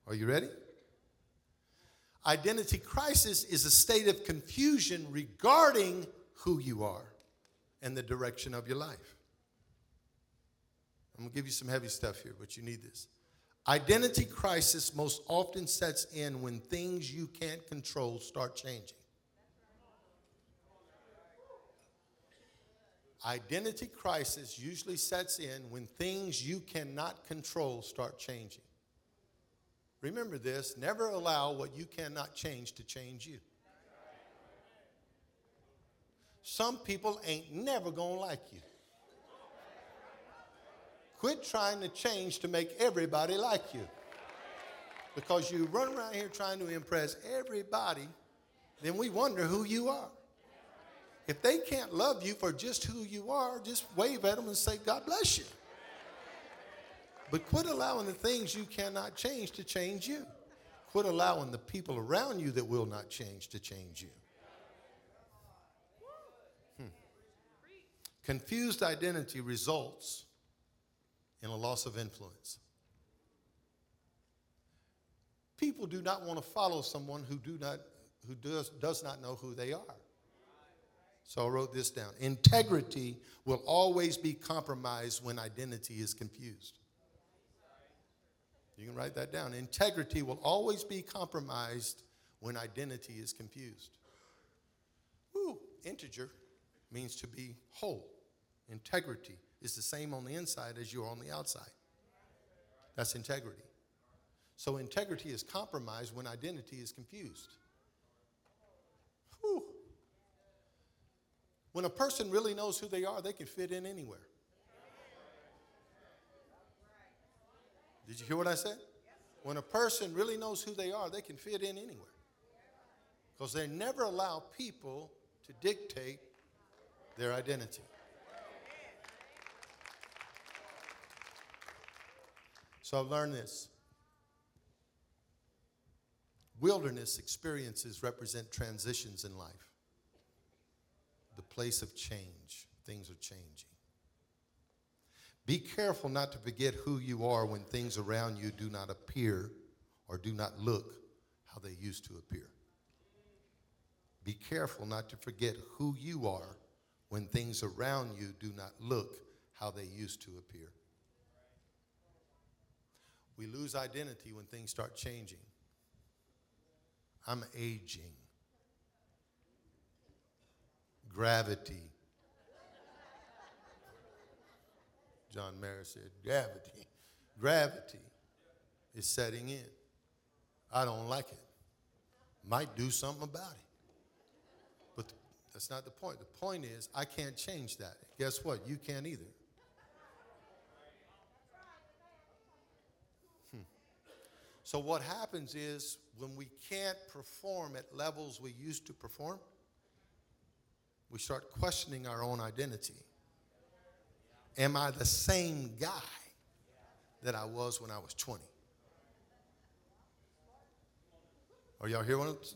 Are you ready? Identity crisis is a state of confusion regarding who you are and the direction of your life. I'm gonna give you some heavy stuff here, but you need this. Identity crisis most often sets in when things you can't control start changing. Identity crisis usually sets in when things you cannot control start changing. Remember this never allow what you cannot change to change you. Some people ain't never gonna like you. Quit trying to change to make everybody like you. Because you run around here trying to impress everybody, then we wonder who you are. If they can't love you for just who you are, just wave at them and say, God bless you. But quit allowing the things you cannot change to change you. Quit allowing the people around you that will not change to change you. Hmm. Confused identity results in a loss of influence. People do not want to follow someone who, do not, who does, does not know who they are. So I wrote this down. Integrity will always be compromised when identity is confused. You can write that down. Integrity will always be compromised when identity is confused. Woo, integer means to be whole. Integrity is the same on the inside as you are on the outside. That's integrity. So integrity is compromised when identity is confused. Whew. When a person really knows who they are, they can fit in anywhere. Did you hear what I said? When a person really knows who they are, they can fit in anywhere. Because they never allow people to dictate their identity. So I've learned this. Wilderness experiences represent transitions in life, the place of change. Things are changing. Be careful not to forget who you are when things around you do not appear or do not look how they used to appear. Be careful not to forget who you are when things around you do not look how they used to appear. We lose identity when things start changing. I'm aging. Gravity John Mayer said, gravity, gravity is setting in. I don't like it. Might do something about it. But that's not the point. The point is, I can't change that. Guess what? You can't either. Hmm. So, what happens is when we can't perform at levels we used to perform, we start questioning our own identity. Am I the same guy that I was when I was 20? Are y'all hearing what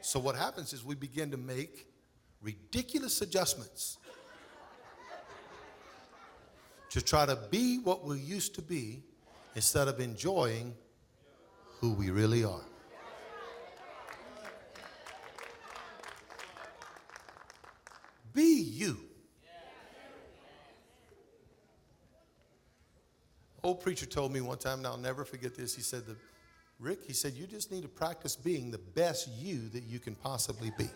So what happens is we begin to make ridiculous adjustments to try to be what we used to be instead of enjoying who we really are. Be you. Old preacher told me one time, and I'll never forget this. He said, Rick, he said, you just need to practice being the best you that you can possibly be.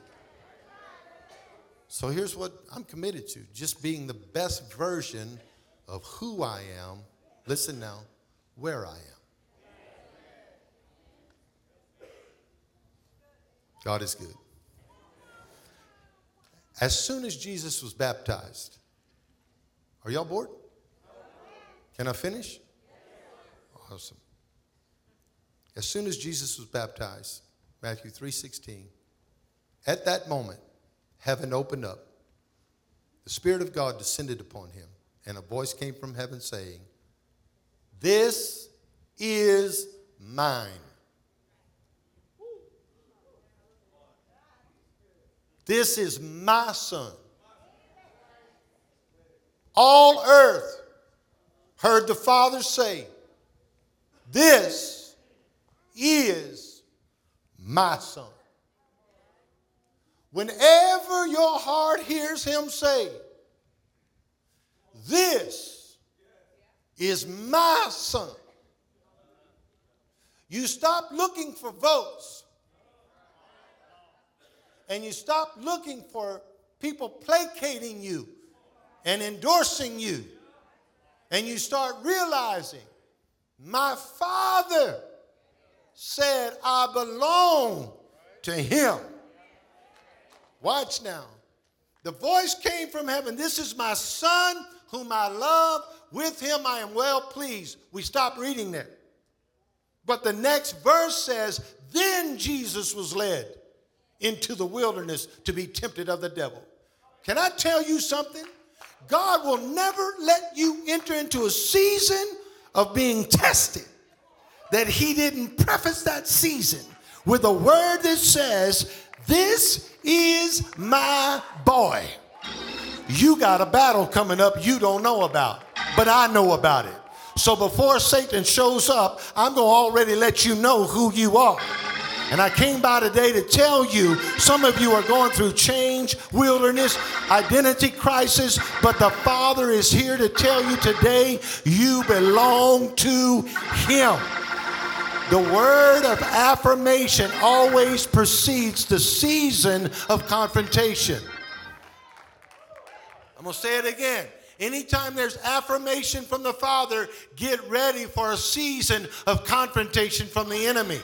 So here's what I'm committed to just being the best version of who I am. Listen now, where I am. God is good. As soon as Jesus was baptized, are y'all bored? Can I finish? Awesome. As soon as Jesus was baptized, Matthew 3:16, at that moment, heaven opened up. The Spirit of God descended upon him, and a voice came from heaven saying, This is mine. This is my son. All earth heard the Father say, This is my Son. Whenever your heart hears him say, This is my Son, you stop looking for votes and you stop looking for people placating you and endorsing you and you start realizing, my father said, I belong to him. Watch now. The voice came from heaven This is my son whom I love. With him I am well pleased. We stop reading there. But the next verse says, Then Jesus was led into the wilderness to be tempted of the devil. Can I tell you something? God will never let you enter into a season of being tested that He didn't preface that season with a word that says, This is my boy. You got a battle coming up you don't know about, but I know about it. So before Satan shows up, I'm going to already let you know who you are. And I came by today to tell you some of you are going through change, wilderness, identity crisis, but the Father is here to tell you today you belong to Him. The word of affirmation always precedes the season of confrontation. I'm going to say it again. Anytime there's affirmation from the Father, get ready for a season of confrontation from the enemy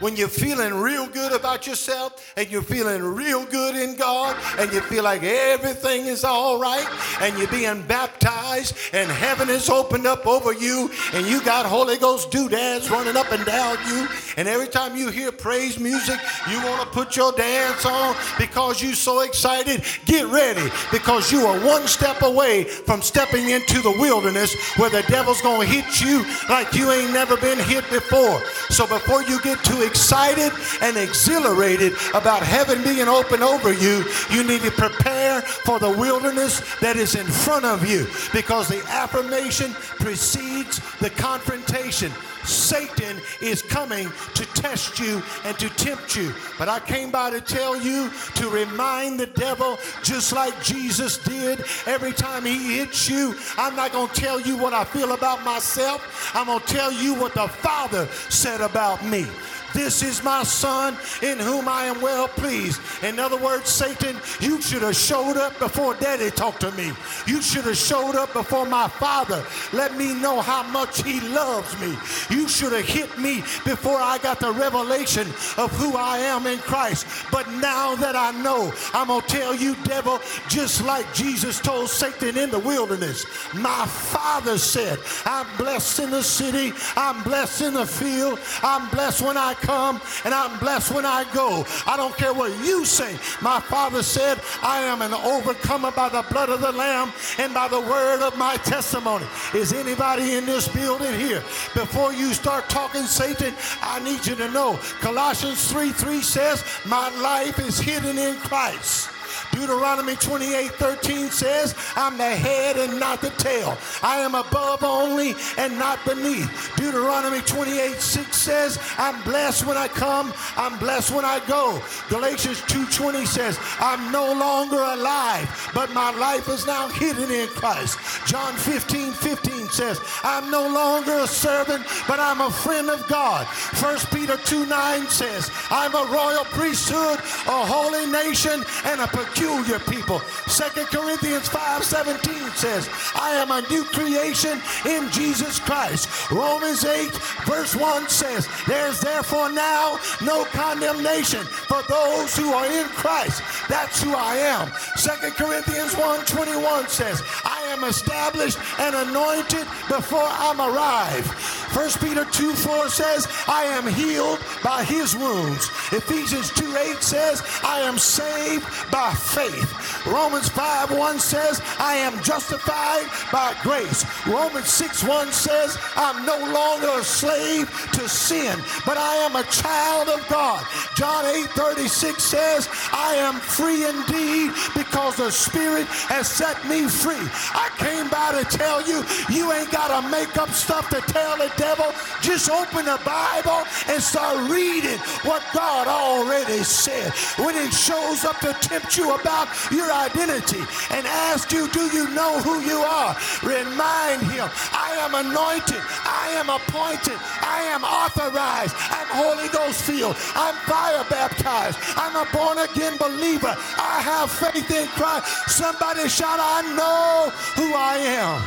when you're feeling real good about yourself and you're feeling real good in God and you feel like everything is all right and you're being baptized and heaven is opened up over you and you got Holy Ghost doodads running up and down you and every time you hear praise music you want to put your dance on because you're so excited get ready because you are one step away from stepping into the wilderness where the devil's going to hit you like you ain't never been hit before. So before you get too excited and exhilarated about heaven being open over you, you need to prepare for the wilderness that is in front of you because the affirmation precedes the confrontation. Satan is coming to test you and to tempt you. But I came by to tell you to remind the devil, just like Jesus did every time he hits you. I'm not going to tell you what I feel about myself, I'm going to tell you what the Father said about me. This is my son in whom I am well pleased. In other words, Satan, you should have showed up before daddy talked to me. You should have showed up before my father. Let me know how much he loves me. You should have hit me before I got the revelation of who I am in Christ. But now that I know, I'm going to tell you, devil, just like Jesus told Satan in the wilderness, my father said, I'm blessed in the city, I'm blessed in the field, I'm blessed when I come and I'm blessed when I go. I don't care what you say. My father said, I am an overcomer by the blood of the Lamb and by the word of my testimony. Is anybody in this building here? Before you start talking Satan, I need you to know Colossians 3 3 says, My life is hidden in Christ. Deuteronomy 28 13 says, I'm the head and not the tail. I am above only and not beneath. Deuteronomy 28 6 says, I'm blessed when I come, I'm blessed when I go. Galatians 2:20 says, I'm no longer alive, but my life is now hidden in Christ. John 15 15 says, I'm no longer a servant, but I'm a friend of God. 1 Peter 2 9 says, I'm a royal priesthood, a holy nation, and a peculiar peculiar people. Second Corinthians 5:17 says, I am a new creation in Jesus Christ. Romans 8, verse 1 says, There's therefore now no condemnation for those who are in Christ. That's who I am. Second Corinthians 1:21 says, I am established and anointed before I'm arrived. 1 Peter 2 4 says, I am healed by his wounds. Ephesians 2 8 says, I am saved by faith. Romans 5 1 says, I am justified by grace. Romans 6 1 says, I'm no longer a slave to sin, but I am a child of God. John 8 36 says, I am free indeed because the Spirit has set me free. I came by to tell you, you ain't got to make up stuff to tell the devil. Just open the Bible and start reading what God already said. When He shows up to tempt you about your identity and ask you, Do you know who you are? Remind Him, I am anointed, I am appointed, I am authorized, I'm Holy Ghost filled, I'm fire baptized, I'm a born again believer, I have faith in Christ. Somebody shout, I know who I am.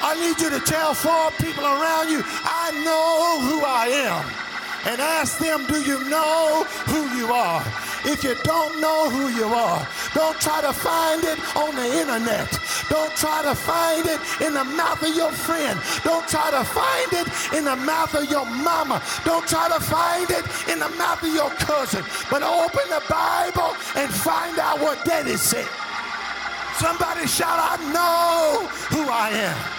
I need you to tell four people around you, I know who I am. And ask them, do you know who you are? If you don't know who you are, don't try to find it on the internet. Don't try to find it in the mouth of your friend. Don't try to find it in the mouth of your mama. Don't try to find it in the mouth of your cousin. But open the Bible and find out what daddy said. Somebody shout, I know who I am.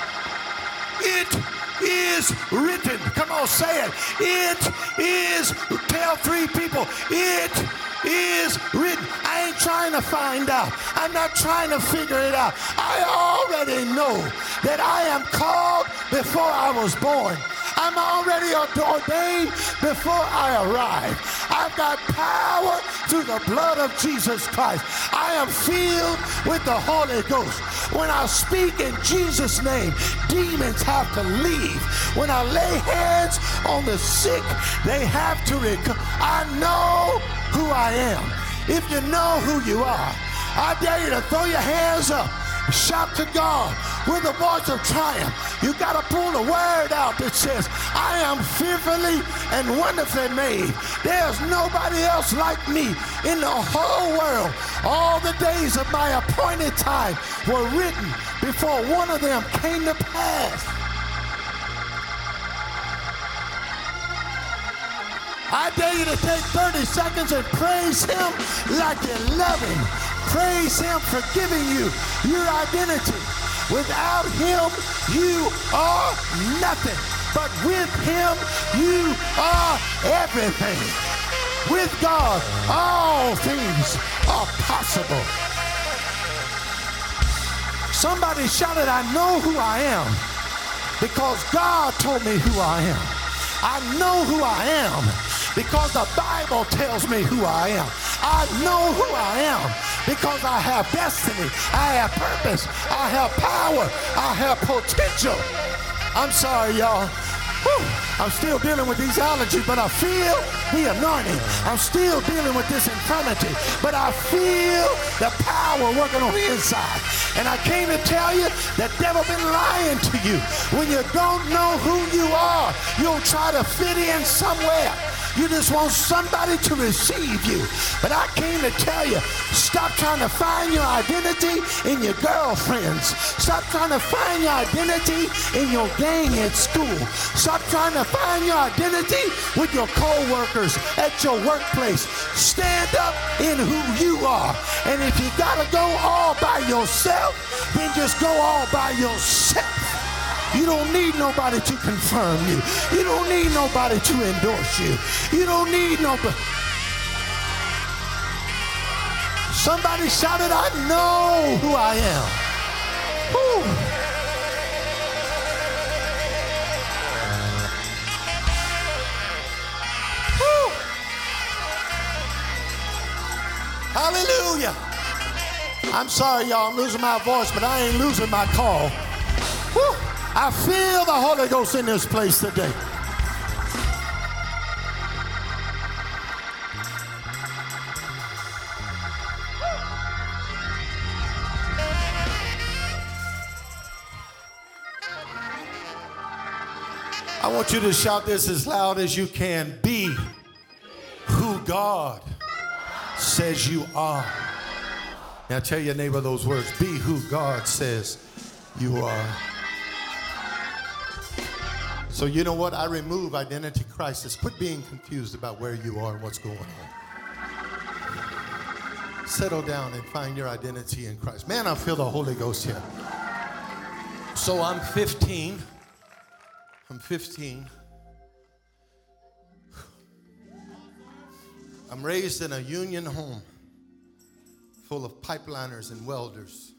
It is written. Come on, say it. It is, tell three people, it is written. I ain't trying to find out. I'm not trying to figure it out. I already know that I am called before I was born. I'm already ordained before I arrive. I've got power through the blood of Jesus Christ. I am filled with the Holy Ghost. When I speak in Jesus' name, demons have to leave. When I lay hands on the sick, they have to recover. I know who I am. If you know who you are, I dare you to throw your hands up. Shout to God with a voice of triumph. You got to pull the word out that says, I am fearfully and wonderfully made. There's nobody else like me in the whole world. All the days of my appointed time were written before one of them came to pass. I dare you to take 30 seconds and praise him like you love him. Praise him for giving you your identity. Without him, you are nothing. But with him, you are everything. With God, all things are possible. Somebody shouted, I know who I am because God told me who I am. I know who I am because the Bible tells me who I am. I know who I am because I have destiny, I have purpose, I have power, I have potential. I'm sorry, y'all. Whew. I'm still dealing with these allergies, but I feel the anointing. I'm still dealing with this infirmity, but I feel the power working on the inside. And I came to tell you that devil been lying to you. When you don't know who you are, you'll try to fit in somewhere. You just want somebody to receive you. But I came to tell you, stop trying to find your identity in your girlfriends. Stop trying to find your identity in your gang at school. Stop trying to find your identity with your co-workers at your workplace. Stand up in who you are. And if you got to go all by yourself, then just go all by yourself. You don't need nobody to confirm you. You don't need nobody to endorse you. You don't need nobody. Somebody shouted, I know who I am. Hallelujah. I'm sorry, y'all. I'm losing my voice, but I ain't losing my call. I feel the Holy Ghost in this place today. I want you to shout this as loud as you can. Be who God says you are. Now tell your neighbor those words. Be who God says you are. So you know what? I remove identity crisis. Quit being confused about where you are and what's going on. Settle down and find your identity in Christ. Man, I feel the Holy Ghost here. So I'm 15. I'm 15. I'm raised in a union home full of pipeliners and welders.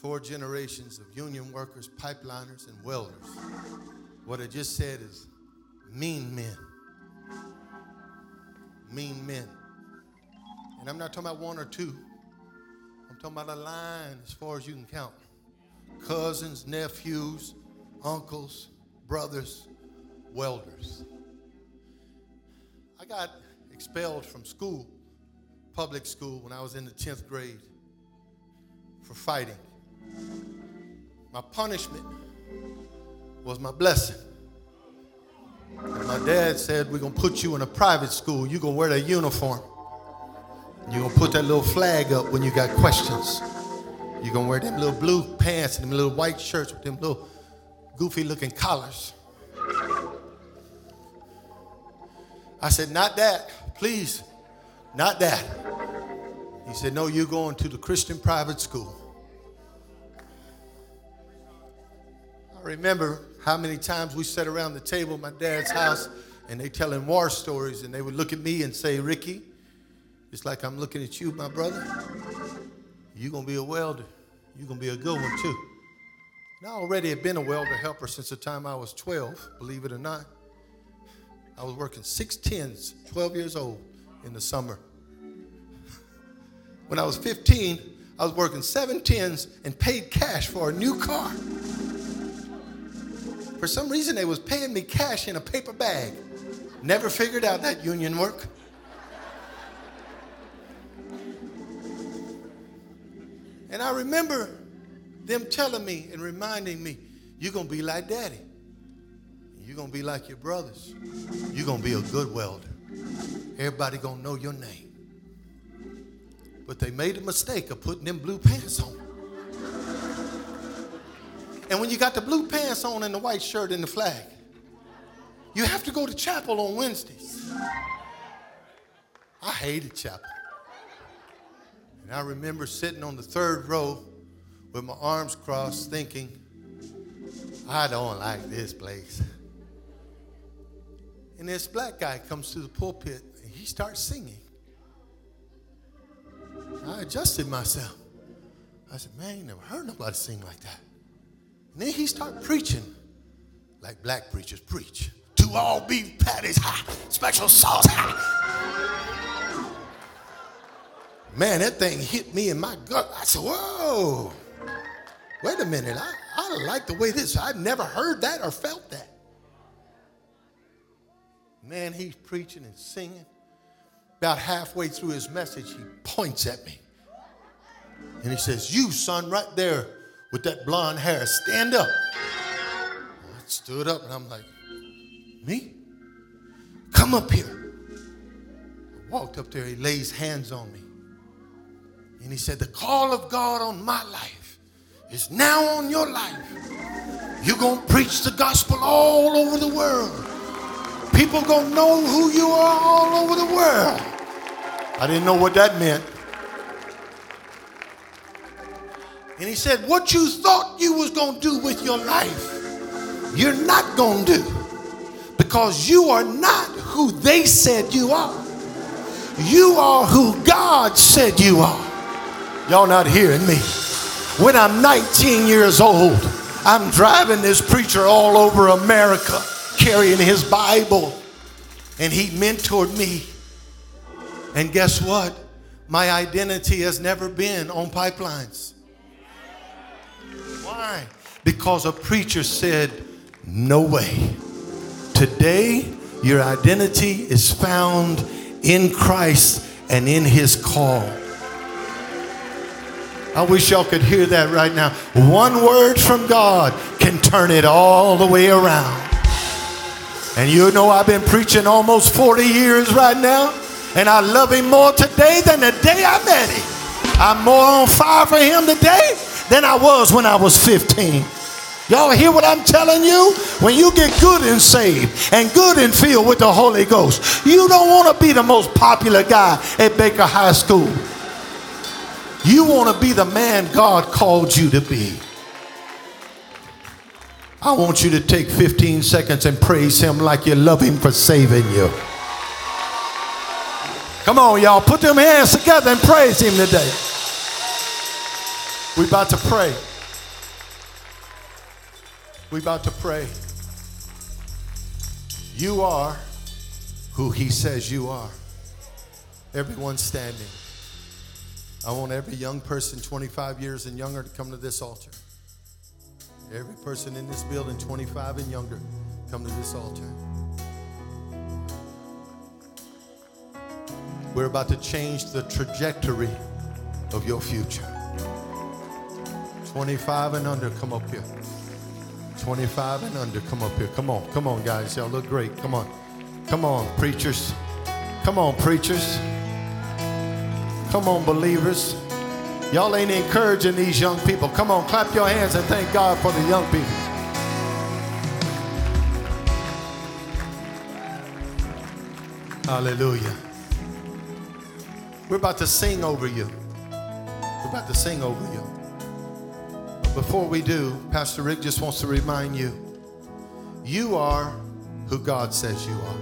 Four generations of union workers, pipeliners, and welders. What I just said is mean men. Mean men. And I'm not talking about one or two. I'm talking about a line as far as you can count. Cousins, nephews, uncles, brothers, welders. I got expelled from school, public school, when I was in the 10th grade for fighting. My punishment was my blessing. And my dad said, We're going to put you in a private school. You're going to wear that uniform. You're going to put that little flag up when you got questions. You're going to wear them little blue pants and them little white shirts with them little goofy looking collars. I said, Not that, please, not that. He said, No, you're going to the Christian private school. Remember how many times we sat around the table at my dad's house and they telling war stories and they would look at me and say, Ricky, it's like I'm looking at you, my brother. You're going to be a welder. You're going to be a good one, too. And I already had been a welder helper since the time I was 12, believe it or not. I was working six tens, 12 years old in the summer. When I was 15, I was working seven tens and paid cash for a new car. For some reason, they was paying me cash in a paper bag. Never figured out that union work. And I remember them telling me and reminding me, you're going to be like daddy. You're going to be like your brothers. You're going to be a good welder. Everybody going to know your name. But they made a mistake of putting them blue pants on. And when you got the blue pants on and the white shirt and the flag, you have to go to chapel on Wednesdays. I hated chapel. And I remember sitting on the third row with my arms crossed, thinking, I don't like this place. And this black guy comes to the pulpit and he starts singing. I adjusted myself. I said, man, I never heard nobody sing like that. And then he started preaching like black preachers preach. Two all beef patties, hot, special sauce, hot. Man, that thing hit me in my gut. I said, whoa, wait a minute. I, I like the way this, I've never heard that or felt that. Man, he's preaching and singing. About halfway through his message, he points at me. And he says, You, son, right there with that blonde hair, stand up. I stood up and I'm like, Me? Come up here. I walked up there, he lays hands on me. And he said, The call of God on my life is now on your life. You're going to preach the gospel all over the world. People gonna know who you are all over the world. I didn't know what that meant. And he said, What you thought you was gonna do with your life, you're not gonna do. Because you are not who they said you are. You are who God said you are. Y'all not hearing me. When I'm 19 years old, I'm driving this preacher all over America carrying his Bible, and he mentored me. And guess what? My identity has never been on pipelines. Why? Because a preacher said, No way. Today, your identity is found in Christ and in his call. I wish y'all could hear that right now. One word from God can turn it all the way around. And you know, I've been preaching almost 40 years right now, and I love him more today than the day I met him. I'm more on fire for him today than I was when I was 15. Y'all hear what I'm telling you? When you get good and saved and good and filled with the Holy Ghost, you don't want to be the most popular guy at Baker High School. You want to be the man God called you to be. I want you to take 15 seconds and praise him like you love him for saving you. Come on, y'all. Put them hands together and praise him today. We about to pray. We about to pray. You are who he says you are. Everyone standing. I want every young person 25 years and younger to come to this altar. Every person in this building, 25 and younger, come to this altar. We're about to change the trajectory of your future. 25 and under, come up here. 25 and under, come up here. Come on, come on, guys. Y'all look great. Come on. Come on, preachers. Come on, preachers. Come on, believers. Y'all ain't encouraging these young people. Come on, clap your hands and thank God for the young people. Hallelujah. We're about to sing over you. We're about to sing over you. Before we do, Pastor Rick just wants to remind you you are who God says you are,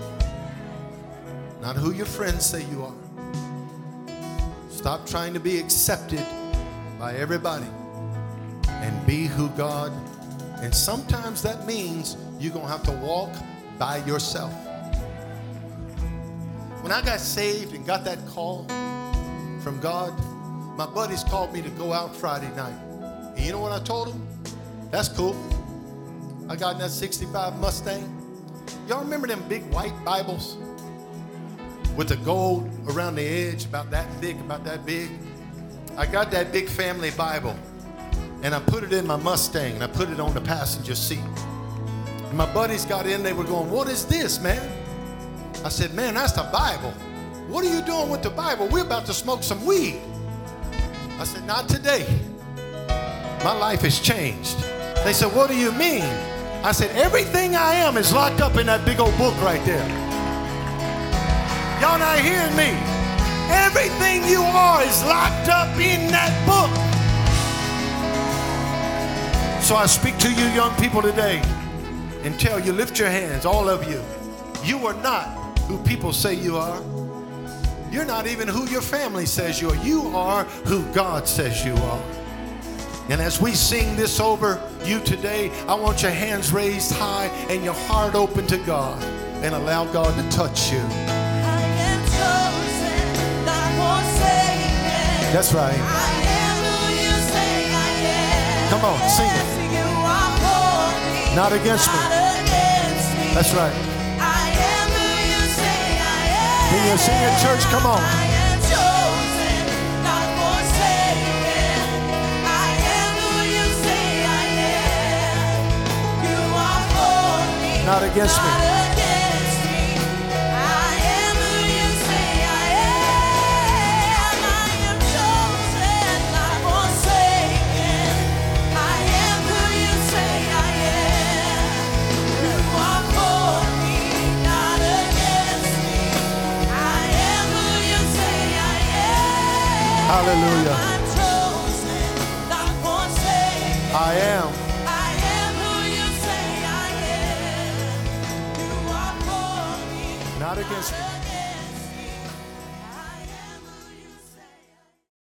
not who your friends say you are. Stop trying to be accepted by everybody and be who God. And sometimes that means you're going to have to walk by yourself. When I got saved and got that call from God, my buddies called me to go out Friday night. And you know what I told him? That's cool. I got in that 65 Mustang. Y'all remember them big white Bibles with the gold around the edge, about that thick, about that big? I got that big family Bible and I put it in my Mustang and I put it on the passenger seat. And my buddies got in, they were going, What is this, man? I said, Man, that's the Bible. What are you doing with the Bible? We're about to smoke some weed. I said, Not today. My life has changed. They said, What do you mean? I said, Everything I am is locked up in that big old book right there. Y'all not hearing me? Everything you are is locked up in that book. So I speak to you, young people, today and tell you lift your hands, all of you. You are not who people say you are. You're not even who your family says you are. You are who God says you are. And as we sing this over you today, I want your hands raised high and your heart open to God and allow God to touch you. That's right. Come on, sing it. Not against me. That's right. Can you sing it, church? Come on. Not against you. Not against me. I am who you say I am. I am chosen. Won't save. I am who you say I am. Not against me. I am who you say I am. Hallelujah. I am. Chosen. I won't say me. I am against me.